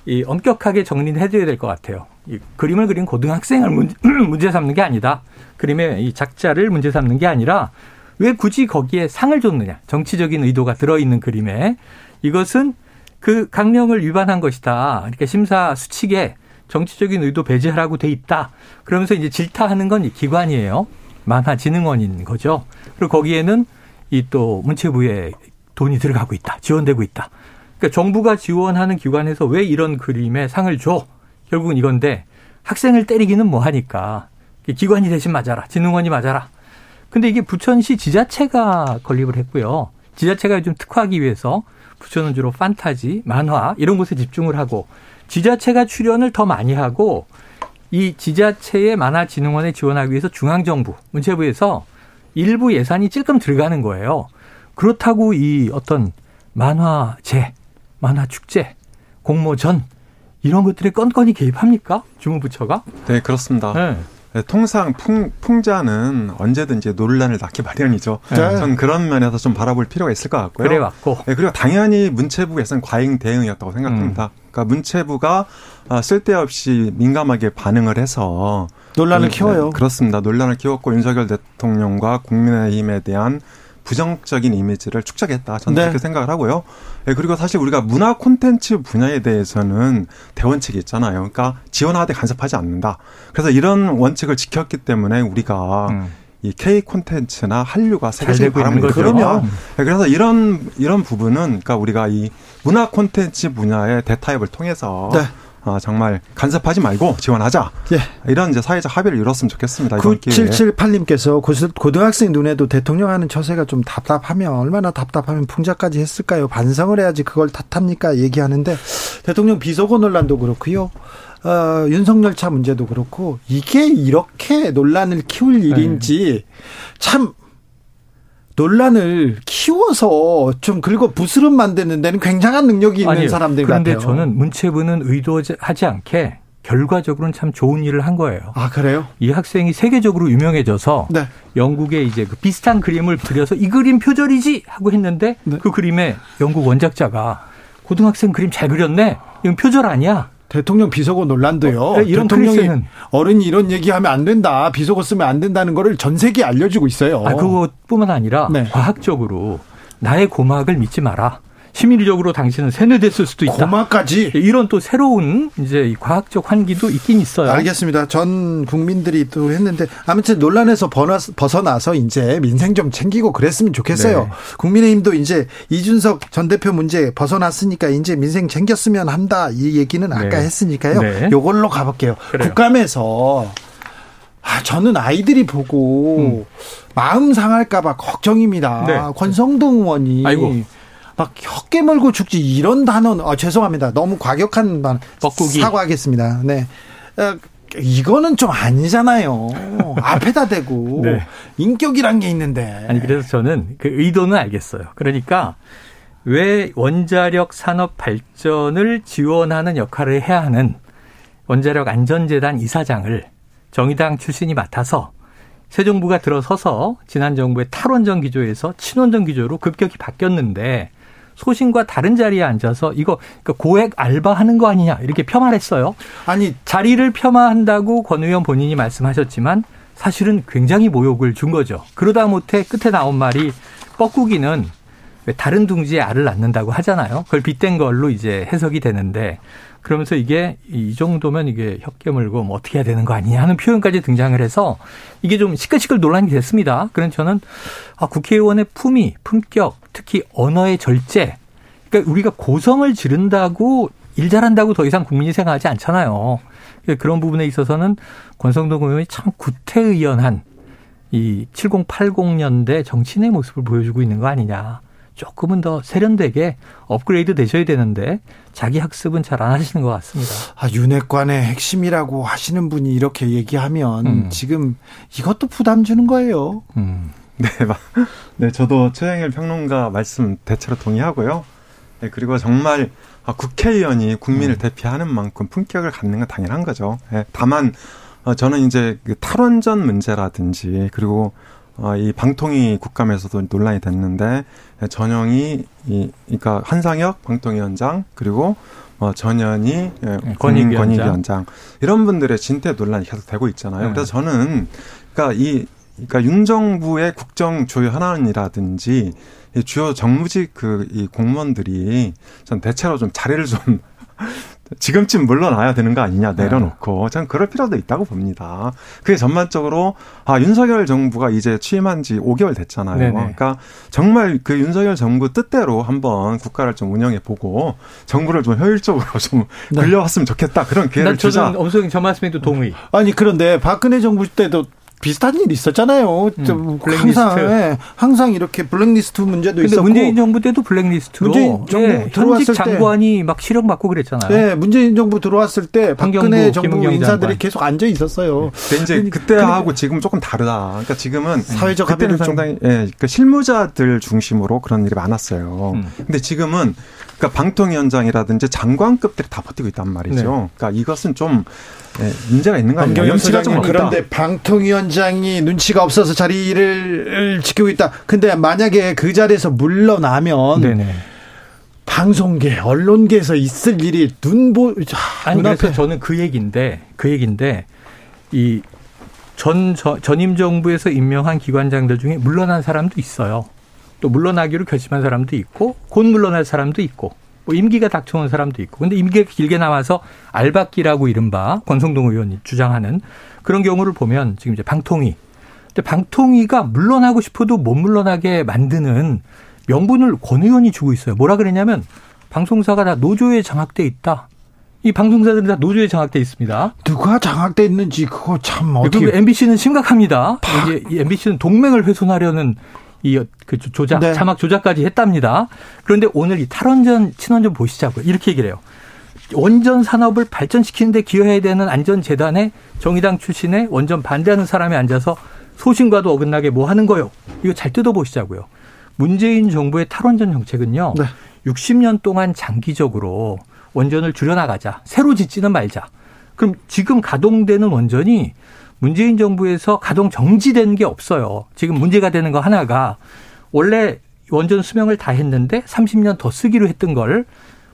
이 엄격하게 정리를 해줘야 될 것 같아요. 이 그림을 그린 고등학생을 문제, 문제 삼는 게 아니다. 그림의 이 작자를 문제 삼는 게 아니라 왜 굳이 거기에 상을 줬느냐. 정치적인 의도가 들어있는 그림에 이것은 그 강령을 위반한 것이다. 그러니까 심사 수칙에 정치적인 의도 배제하라고 돼 있다. 그러면서 이제 질타하는 건 기관이에요. 만화진흥원인 거죠. 그리고 거기에는 이 또 문체부에 돈이 들어가고 있다. 지원되고 있다. 그러니까 정부가 지원하는 기관에서 왜 이런 그림에 상을 줘? 결국은 이건데 학생을 때리기는 뭐 하니까 기관이 대신 맞아라. 진흥원이 맞아라. 근데 이게 부천시 지자체가 건립을 했고요. 지자체가 요즘 특화하기 위해서 부천은 주로 판타지, 만화 이런 곳에 집중을 하고 지자체가 출연을 더 많이 하고 이 지자체의 만화진흥원에 지원하기 위해서 중앙정부, 문체부에서 일부 예산이 찔끔 들어가는 거예요. 그렇다고 이 어떤 만화제, 만화축제, 공모전 이런 것들에 건건히 개입합니까? 주무부처가? 네, 그렇습니다. 네. 네, 통상 풍, 풍자는 언제든지 논란을 낳기 마련이죠. 네. 전 그런 면에서 좀 바라볼 필요가 있을 것 같고요. 그래 왔고. 네, 그리고 당연히 문체부에서는 과잉 대응이었다고 생각합니다. 음. 그러니까 문체부가 아, 쓸데없이 민감하게 반응을 해서 논란을 키워요. 그렇습니다. 논란을 키웠고 윤석열 대통령과 국민의힘에 대한 부정적인 이미지를 축적했다. 저는 네. 그렇게 생각을 하고요. 네, 그리고 사실 우리가 문화 콘텐츠 분야에 대해서는 대원칙이 있잖아요. 그러니까 지원하되 간섭하지 않는다. 그래서 이런 원칙을 지켰기 때문에 우리가 음. 이 K 콘텐츠나 한류가 세계적인 바람을 그러면 네, 그래서 이런 이런 부분은 그러니까 우리가 이 문화 콘텐츠 분야의 대타협을 통해서 네. 어, 정말 간섭하지 말고 지원하자. 예. 이런 이제 사회적 합의를 이뤘으면 좋겠습니다. 9778님께서 고등학생 눈에도 대통령 하는 처세가 좀 답답하면 얼마나 답답하면 풍자까지 했을까요? 반성을 해야지 그걸 탓합니까? 얘기하는데 대통령 비서고 논란도 그렇고요. 어, 윤석열 차 문제도 그렇고 이게 이렇게 논란을 키울 일인지 네. 참 논란을 키워서 좀 긁어 부스름 만드는 데는 굉장한 능력이 있는 아니, 사람들 그런데 같아요. 그런데 저는 문체부는 의도하지 않게 결과적으로는 참 좋은 일을 한 거예요. 아 그래요? 이 학생이 세계적으로 유명해져서 네. 영국에 이제 그 비슷한 그림을 그려서 이 그림 표절이지 하고 했는데 네. 그 그림에 영국 원작자가 고등학생 그림 잘 그렸네. 이건 표절 아니야. 대통령 비서고 논란도요. 어, 이런 대통령이 어른이 이런 얘기하면 안 된다. 비서고 쓰면 안 된다는 거를 전 세계에 알려주고 있어요. 아, 그것뿐만 아니라 네. 과학적으로 나의 고막을 믿지 마라. 심리적으로 당신은 세뇌됐을 수도 있다. 고마까지 이런 또 새로운 이제 과학적 환기도 있긴 있어요. 알겠습니다. 전 국민들이 또 했는데 아무튼 논란에서 벗어나서 이제 민생 좀 챙기고 그랬으면 좋겠어요. 네. 국민의힘도 이제 이준석 전 대표 문제 벗어났으니까 이제 민생 챙겼으면 한다 이 얘기는 아까 네. 했으니까요. 네. 요걸로 가볼게요. 그래요. 국감에서 아, 저는 아이들이 보고 음. 마음 상할까봐 걱정입니다. 네. 권성동 의원이 아이고. 막 혀깨 물고 죽지 이런 단어는 아, 죄송합니다. 너무 과격한 말 뻐꾸기 사과하겠습니다. 네. 어, 이거는 좀 아니잖아요. 앞에다 대고 네. 인격이란 게 있는데. 아니 그래서 저는 그 의도는 알겠어요. 그러니까 왜 원자력 산업 발전을 지원하는 역할을 해야 하는 원자력 안전재단 이사장을 정의당 출신이 맡아서 새 정부가 들어서서 지난 정부의 탈원전 기조에서 친원전 기조로 급격히 바뀌었는데 소신과 다른 자리에 앉아서 이거 그러니까 고액 알바하는 거 아니냐 이렇게 폄하했어요. 아니 자리를 폄하한다고 권 의원 본인이 말씀하셨지만 사실은 굉장히 모욕을 준 거죠. 그러다 못해 끝에 나온 말이 뻐꾸기는 왜 다른 둥지에 알을 낳는다고 하잖아요. 그걸 빗댄 걸로 이제 해석이 되는데 그러면서 이게 이 정도면 이게 혓개물고 뭐 어떻게 해야 되는 거 아니냐 하는 표현까지 등장을 해서 이게 좀 시끌시끌 논란이 됐습니다. 그런 저는 아, 국회의원의 품위, 품격, 특히 언어의 절제. 그러니까 우리가 고성을 지른다고 일 잘한다고 더 이상 국민이 생각하지 않잖아요. 그러니까 그런 부분에 있어서는 권성동 의원이 참 구태의연한 이 7080년대 정치인의 모습을 보여주고 있는 거 아니냐. 조금은 더 세련되게 업그레이드 되셔야 되는데 자기 학습은 잘 안 하시는 것 같습니다. 아, 윤핵관의 핵심이라고 하시는 분이 이렇게 얘기하면 음. 지금 이것도 부담 주는 거예요. 음. 네, 네, 저도 최영일 평론가 말씀 대체로 동의하고요. 네, 그리고 정말 아, 국회의원이 국민을 음. 대표하는 만큼 품격을 갖는 건 당연한 거죠. 네, 다만 어, 저는 이제 그 탈원전 문제라든지 그리고 어, 이 방통위 국감에서도 논란이 됐는데 전영이 이 그러니까 한상혁 방통위 원장 그리고 어, 전현희 예, 네, 권익위원장. 권익위원장 이런 분들의 진퇴 논란이 계속 되고 있잖아요. 네. 그래서 저는 그러니까 이 그러니까 윤 정부의 국정 조율 현안이라든지 주요 정무직 그 이 공무원들이 전 대체로 좀 자리를 좀 지금쯤 물러나야 되는 거 아니냐 내려놓고 저는 그럴 필요도 있다고 봅니다. 그게 전반적으로 아 윤석열 정부가 이제 취임한 지 5개월 됐잖아요. 네네. 그러니까 정말 그 윤석열 정부 뜻대로 한번 국가를 좀 운영해 보고 정부를 좀 효율적으로 좀 네. 굴려왔으면 좋겠다 그런 기회를 주자. 저는 엄수영 저 말씀에도 동의. 아니 그런데 박근혜 정부 때도 비슷한 일이 있었잖아요. 음, 항상 예, 항상 이렇게 블랙리스트 문제도 있었고. 문재인 정부 때도 블랙리스트로 문재인 정부 예, 들어왔을 장관이 막 실형 받고 그랬잖아요. 네, 문재인 정부 들어왔을 때 박근혜 정부 인사들이 장관. 계속 앉아 있었어요. 네. 이제 그때하고 지금 조금 다르다. 그러니까 지금은 사회적 합의를 상당히 예, 그러니까 실무자들 중심으로 그런 일이 많았어요. 음. 근데 지금은 그러니까 방통위원장이라든지 장관급들이 다 버티고 있단 말이죠. 네. 그러니까 이것은 좀 네, 문제가 있는 거 아니에요? 염치가 좀 그런데 방통위원 장이 눈치가 없어서 자리를 지키고 있다. 근데 만약에 그 자리에서 물러나면 네네. 방송계, 언론계에서 있을 일이 눈보 아니 그래서 저는 그 얘기인데 그 얘기인데 이 전 전임 정부에서 임명한 기관장들 중에 물러난 사람도 있어요. 또 물러나기로 결심한 사람도 있고 곧 물러날 사람도 있고 뭐 임기가 닥쳐온 사람도 있고 근데 임기가 길게 남아서 알박기라고 이른바 권성동 의원이 주장하는 그런 경우를 보면 지금 이제 방통위 근데 방통위가 물러나고 싶어도 못 물러나게 만드는 명분을 권 의원이 주고 있어요. 뭐라 그랬냐면 방송사가 다 노조에 장악돼 있다. 이 방송사들은 다 노조에 장악돼 있습니다. 누가 장악돼 있는지 그거 참 어떻게 MBC는 심각합니다. 파... 이제 MBC는 동맹을 훼손하려는 이그 조작 네. 자막 조작까지 했답니다. 그런데 오늘 이 탈원전 친원전 보시자고요. 이렇게 얘기를 해요. 원전 산업을 발전시키는데 기여해야 되는 안전재단에 정의당 출신의 원전 반대하는 사람이 앉아서 소신과도 어긋나게 뭐 하는 거요? 이거 잘 뜯어보시자고요. 문재인 정부의 탈원전 정책은요. 네. 60년 동안 장기적으로 원전을 줄여나가자. 새로 짓지는 말자. 그럼 지금 가동되는 원전이 문재인 정부에서 가동 정지되는 게 없어요. 지금 문제가 되는 거 하나가 원래 원전 수명을 다 했는데 30년 더 쓰기로 했던 걸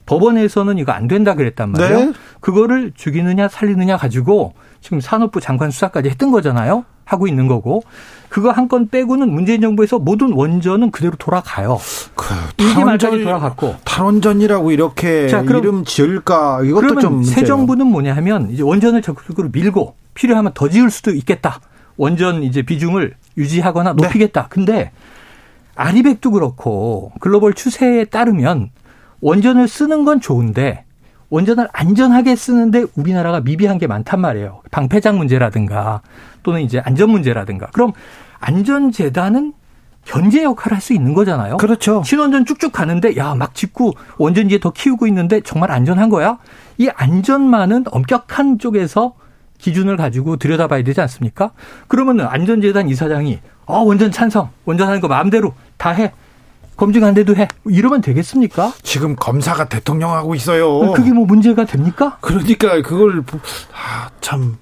법원에서는 이거 안 된다 그랬단 말이에요. 네. 그거를 죽이느냐 살리느냐 가지고 지금 산업부 장관 수사까지 했던 거잖아요. 하고 있는 거고 그거 한 건 빼고는 문재인 정부에서 모든 원전은 그대로 돌아가요. 그 탈원전 돌아갔고 탈원전이라고 이렇게 자, 그럼, 이름 지을까 이것도 좀새 정부는 뭐냐 하면 이제 원전을 적극적으로 밀고 필요하면 더 지을 수도 있겠다. 원전 이제 비중을 유지하거나 네. 높이겠다. 네. 근데 아리백도 그렇고 글로벌 추세에 따르면 원전을 쓰는 건 좋은데 원전을 안전하게 쓰는데 우리나라가 미비한 게 많단 말이에요. 방패장 문제라든가 또는 이제 안전 문제라든가. 그럼 안전재단은 견제 역할을 할 수 있는 거잖아요. 그렇죠. 신원전 쭉쭉 가는데 야 막 짓고 원전지에 더 키우고 있는데 정말 안전한 거야? 이 안전만은 엄격한 쪽에서 기준을 가지고 들여다봐야 되지 않습니까? 그러면은 안전재단 이사장이 어 원전 찬성, 원전하는 거 마음대로 다 해. 검증 안 돼도 해. 이러면 되겠습니까? 지금 검사가 대통령하고 있어요. 그게 뭐 문제가 됩니까? 그러니까 그걸 아, 참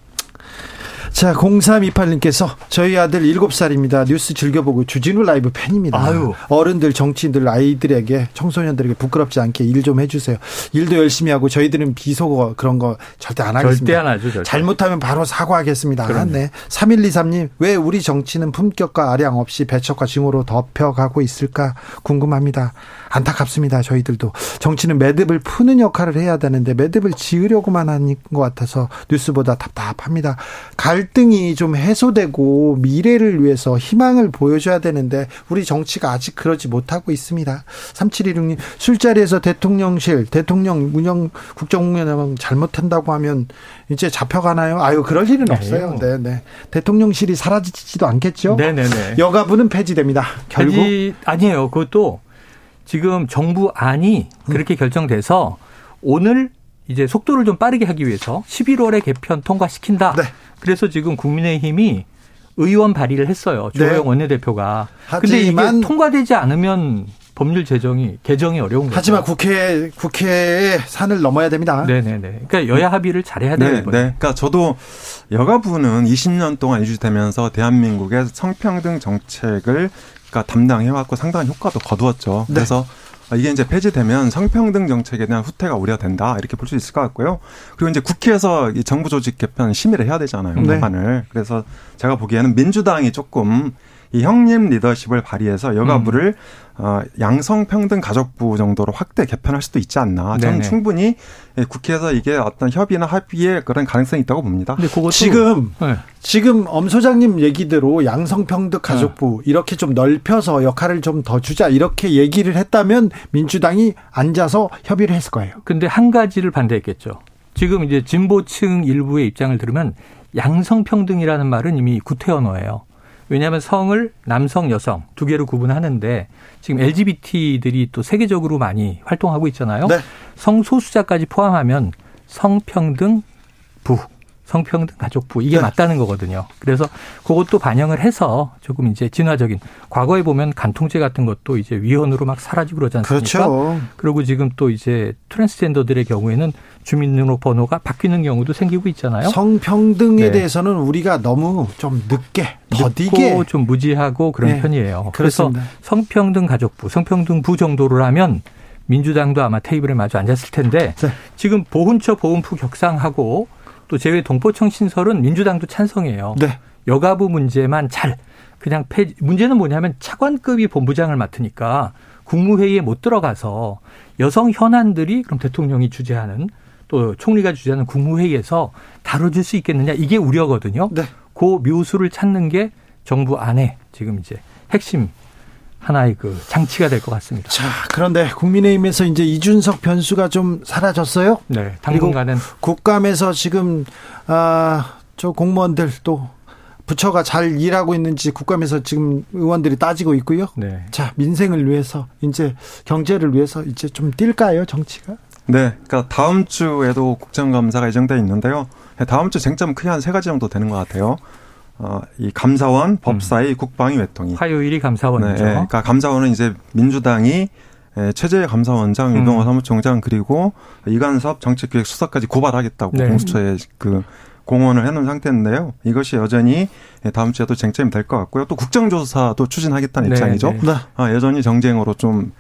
자, 0328님께서 저희 아들 7살입니다. 뉴스 즐겨보고 주진우 라이브 팬입니다. 아유. 어른들, 정치인들, 아이들에게, 청소년들에게 부끄럽지 않게 일 좀 해주세요. 일도 열심히 하고 저희들은 비속어 그런 거 절대 안 하겠습니다. 절대 안 하죠. 절대. 잘못하면 바로 사과하겠습니다. 그럼요. 네. 3123님, 왜 우리 정치는 품격과 아량 없이 배척과 증오로 덮여가고 있을까 궁금합니다. 안타깝습니다. 저희들도. 정치는 매듭을 푸는 역할을 해야 되는데 매듭을 지으려고만 하는 것 같아서 뉴스보다 답답합니다. 갈 등이 좀 해소되고 미래를 위해서 희망을 보여줘야 되는데 우리 정치가 아직 그러지 못하고 있습니다. 3716님 술자리에서 대통령실 대통령 운영 국정운영 잘못한다고 하면 이제 잡혀가나요? 아유 그럴 일은 네. 없어요. 네, 네. 대통령실이 사라지지도 않겠죠. 네, 네, 네. 여가부는 폐지됩니다. 결국 폐지 아니에요. 그것도 지금 정부 안이 그렇게 음. 결정돼서 오늘 이제 속도를 좀 빠르게 하기 위해서 11월에 개편 통과시킨다. 네. 그래서 지금 국민의힘이 의원 발의를 했어요. 조영 네. 원내대표가. 근데 이게 통과되지 않으면 법률 제정이 개정이 어려운 거죠. 하지만 국회 국회의 산을 넘어야 됩니다. 네네네. 그러니까 여야 합의를 잘해야 되는 네, 거예요. 네. 그러니까 저도 여가부는 20년 동안 유지되면서 대한민국의 성평등 정책을 그러니까 담당해왔고 상당한 효과도 거두었죠. 네. 그래서 이게 이제 폐지되면 성평등 정책에 대한 후퇴가 우려된다 이렇게 볼 수 있을 것 같고요. 그리고 이제 국회에서 이 정부 조직 개편 심의를 해야 되잖아요. 네. 법안을. 그래서 제가 보기에는 민주당이 조금 이 형님 리더십을 발휘해서 여가부를 음. 어, 양성평등 가족부 정도로 확대 개편할 수도 있지 않나. 저는 네네. 충분히 국회에서 이게 어떤 협의나 합의의 그런 가능성이 있다고 봅니다. 근데 그것도 지금 네. 지금 엄 소장님 얘기대로 양성평등 가족부 네. 이렇게 좀 넓혀서 역할을 좀 더 주자 이렇게 얘기를 했다면 민주당이 앉아서 협의를 했을 거예요. 근데 한 가지를 반대했겠죠. 지금 이제 진보층 일부의 입장을 들으면 양성평등이라는 말은 이미 구태 언어예요. 왜냐하면 성을 남성, 여성 두 개로 구분하는데 지금 LGBT들이 또 세계적으로 많이 활동하고 있잖아요. 네. 성소수자까지 포함하면 성평등 부 성평등 가족부 이게 네. 맞다는 거거든요. 그래서 그것도 반영을 해서 조금 이제 진화적인 과거에 보면 간통죄 같은 것도 이제 위헌으로 막 사라지고 그러지 않습니까? 그렇죠. 그리고 지금 또 이제 트랜스젠더들의 경우에는 주민등록번호가 바뀌는 경우도 생기고 있잖아요. 성평등에 네. 대해서는 우리가 너무 좀 늦게 더디게 좀 무지하고 그런 네. 편이에요. 그래서 그렇습니다. 성평등 가족부, 성평등 부 정도를 하면 민주당도 아마 테이블에 마주 앉았을 텐데 네. 지금 보훈처 보훈부 격상하고 또 제외 동포청 신설은 민주당도 찬성해요. 네. 여가부 문제만 잘 그냥 폐 문제는 뭐냐면 차관급이 본부장을 맡으니까 국무회의에 못 들어가서 여성 현안들이 그럼 대통령이 주재하는 또 총리가 주재하는 국무회의에서 다뤄질 수 있겠느냐 이게 우려거든요. 네. 그 묘수를 찾는 게 정부 안에 지금 이제 핵심 하나의 그 장치가 될 것 같습니다. 자, 그런데 국민의힘에서 이제 이준석 변수가 좀 사라졌어요. 네, 당분간은 국감에서 지금 아저 공무원들 또 부처가 잘 일하고 있는지 국감에서 지금 의원들이 따지고 있고요. 네. 자, 민생을 위해서 이제 경제를 위해서 이제 좀 뛸까요, 정치가? 네, 그러니까 다음 주에도 국정감사가 예정돼 있는데요. 다음 주 쟁점 크게 한 세 가지 정도 되는 것 같아요. 어, 이 감사원, 법사위, 음. 국방위, 외통위. 화요일이 감사원이죠. 네, 그러니까 감사원은 이제 민주당이 최재 감사원장, 음. 유동호 사무총장 그리고 이간섭 정책기획수석까지 고발하겠다고 네. 공수처에 그 공언을 해놓은 상태인데요. 이것이 여전히 다음 주에도 쟁점이 될 것 같고요. 또 국정조사도 추진하겠다는 네, 입장이죠. 네. 아, 여전히 정쟁으로 좀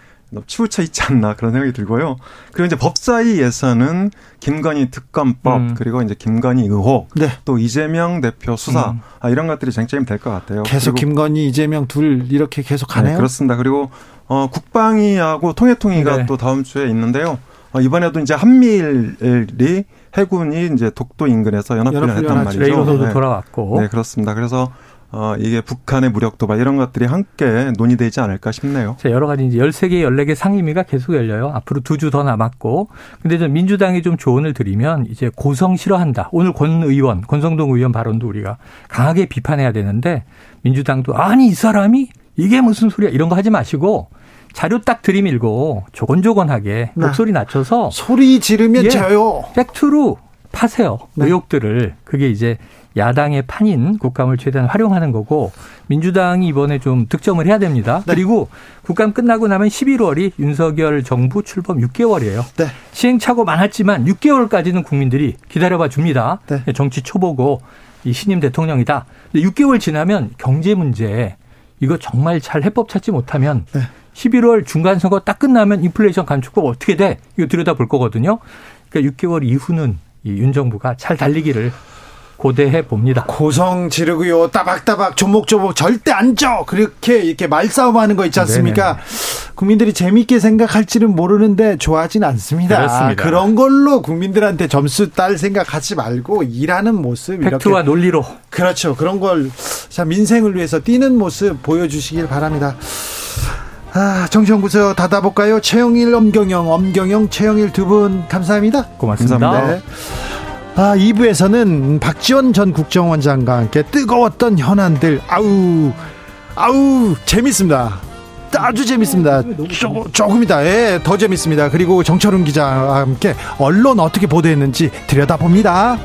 치우쳐 있지 않나 그런 생각이 들고요. 그리고 이제 법사위에서는 김건희 특검법 음. 그리고 이제 김건희 의혹 네. 또 이재명 대표 수사 음. 아, 이런 것들이 쟁점이 될 것 같아요. 계속 김건희 이재명 둘 이렇게 계속 가네요. 네, 그렇습니다. 그리고 어, 국방위하고 통일통위가 네. 또 다음 주에 있는데요. 어, 이번에도 이제 한미일이 해군이 이제 독도 인근에서 연합훈련했단 말이죠. 레이로도 네. 돌아왔고. 네, 그렇습니다. 그래서 어, 이게 북한의 무력 도발 이런 것들이 함께 논의되지 않을까 싶네요. 자, 여러 가지 이제 13개, 14개 상임위가 계속 열려요. 앞으로 두 주 더 남았고. 근데 좀 민주당이 좀 조언을 드리면 이제 고성 싫어한다. 오늘 권 의원, 권성동 의원 발언도 우리가 강하게 비판해야 되는데 민주당도 아니, 이 사람이 이게 무슨 소리야 이런 거 하지 마시고 자료 딱 들이밀고 조곤조곤하게 네. 목소리 낮춰서 소리 지르면 예, 져요. 팩트로 파세요. 네. 의혹들을. 그게 이제 야당의 판인 국감을 최대한 활용하는 거고 민주당이 이번에 좀 득점을 해야 됩니다. 네. 그리고 국감 끝나고 나면 11월이 윤석열 정부 출범 6개월이에요. 네. 시행착오 많았지만 6개월까지는 국민들이 기다려봐 줍니다. 네. 정치 초보고 이 신임 대통령이다. 근데 6개월 지나면 경제 문제 이거 정말 잘 해법 찾지 못하면 네. 11월 중간 선거 딱 끝나면 인플레이션 감축법 어떻게 돼? 이거 들여다 볼 거거든요. 그러니까 6개월 이후는 이윤 정부가 잘 달리기를 고대해 봅니다. 고성 지르고요. 따박따박 조목조목 절대 안 져. 그렇게 이렇게 말싸움하는 거 있지 않습니까? 네네. 국민들이 재밌게 생각할지는 모르는데 좋아하진 않습니다. 그렇습니다. 그런 걸로 국민들한테 점수 딸 생각하지 말고 일하는 모습 팩트와 논리로 그렇죠. 그런 걸 자, 민생을 위해서 뛰는 모습 보여주시길 바랍니다. 아, 정치연구소 닫아볼까요? 최영일, 엄경영, 엄경영, 최영일 두 분 감사합니다. 고맙습니다. 감사합니다. 네. 아, 2부에서는 박지원 전 국정원장과 함께 뜨거웠던 현안들, 아우, 아우, 재밌습니다. 아주 재밌습니다. 조, 조금이다. 예, 더 재밌습니다. 그리고 정철훈 기자와 함께 언론 어떻게 보도했는지 들여다봅니다.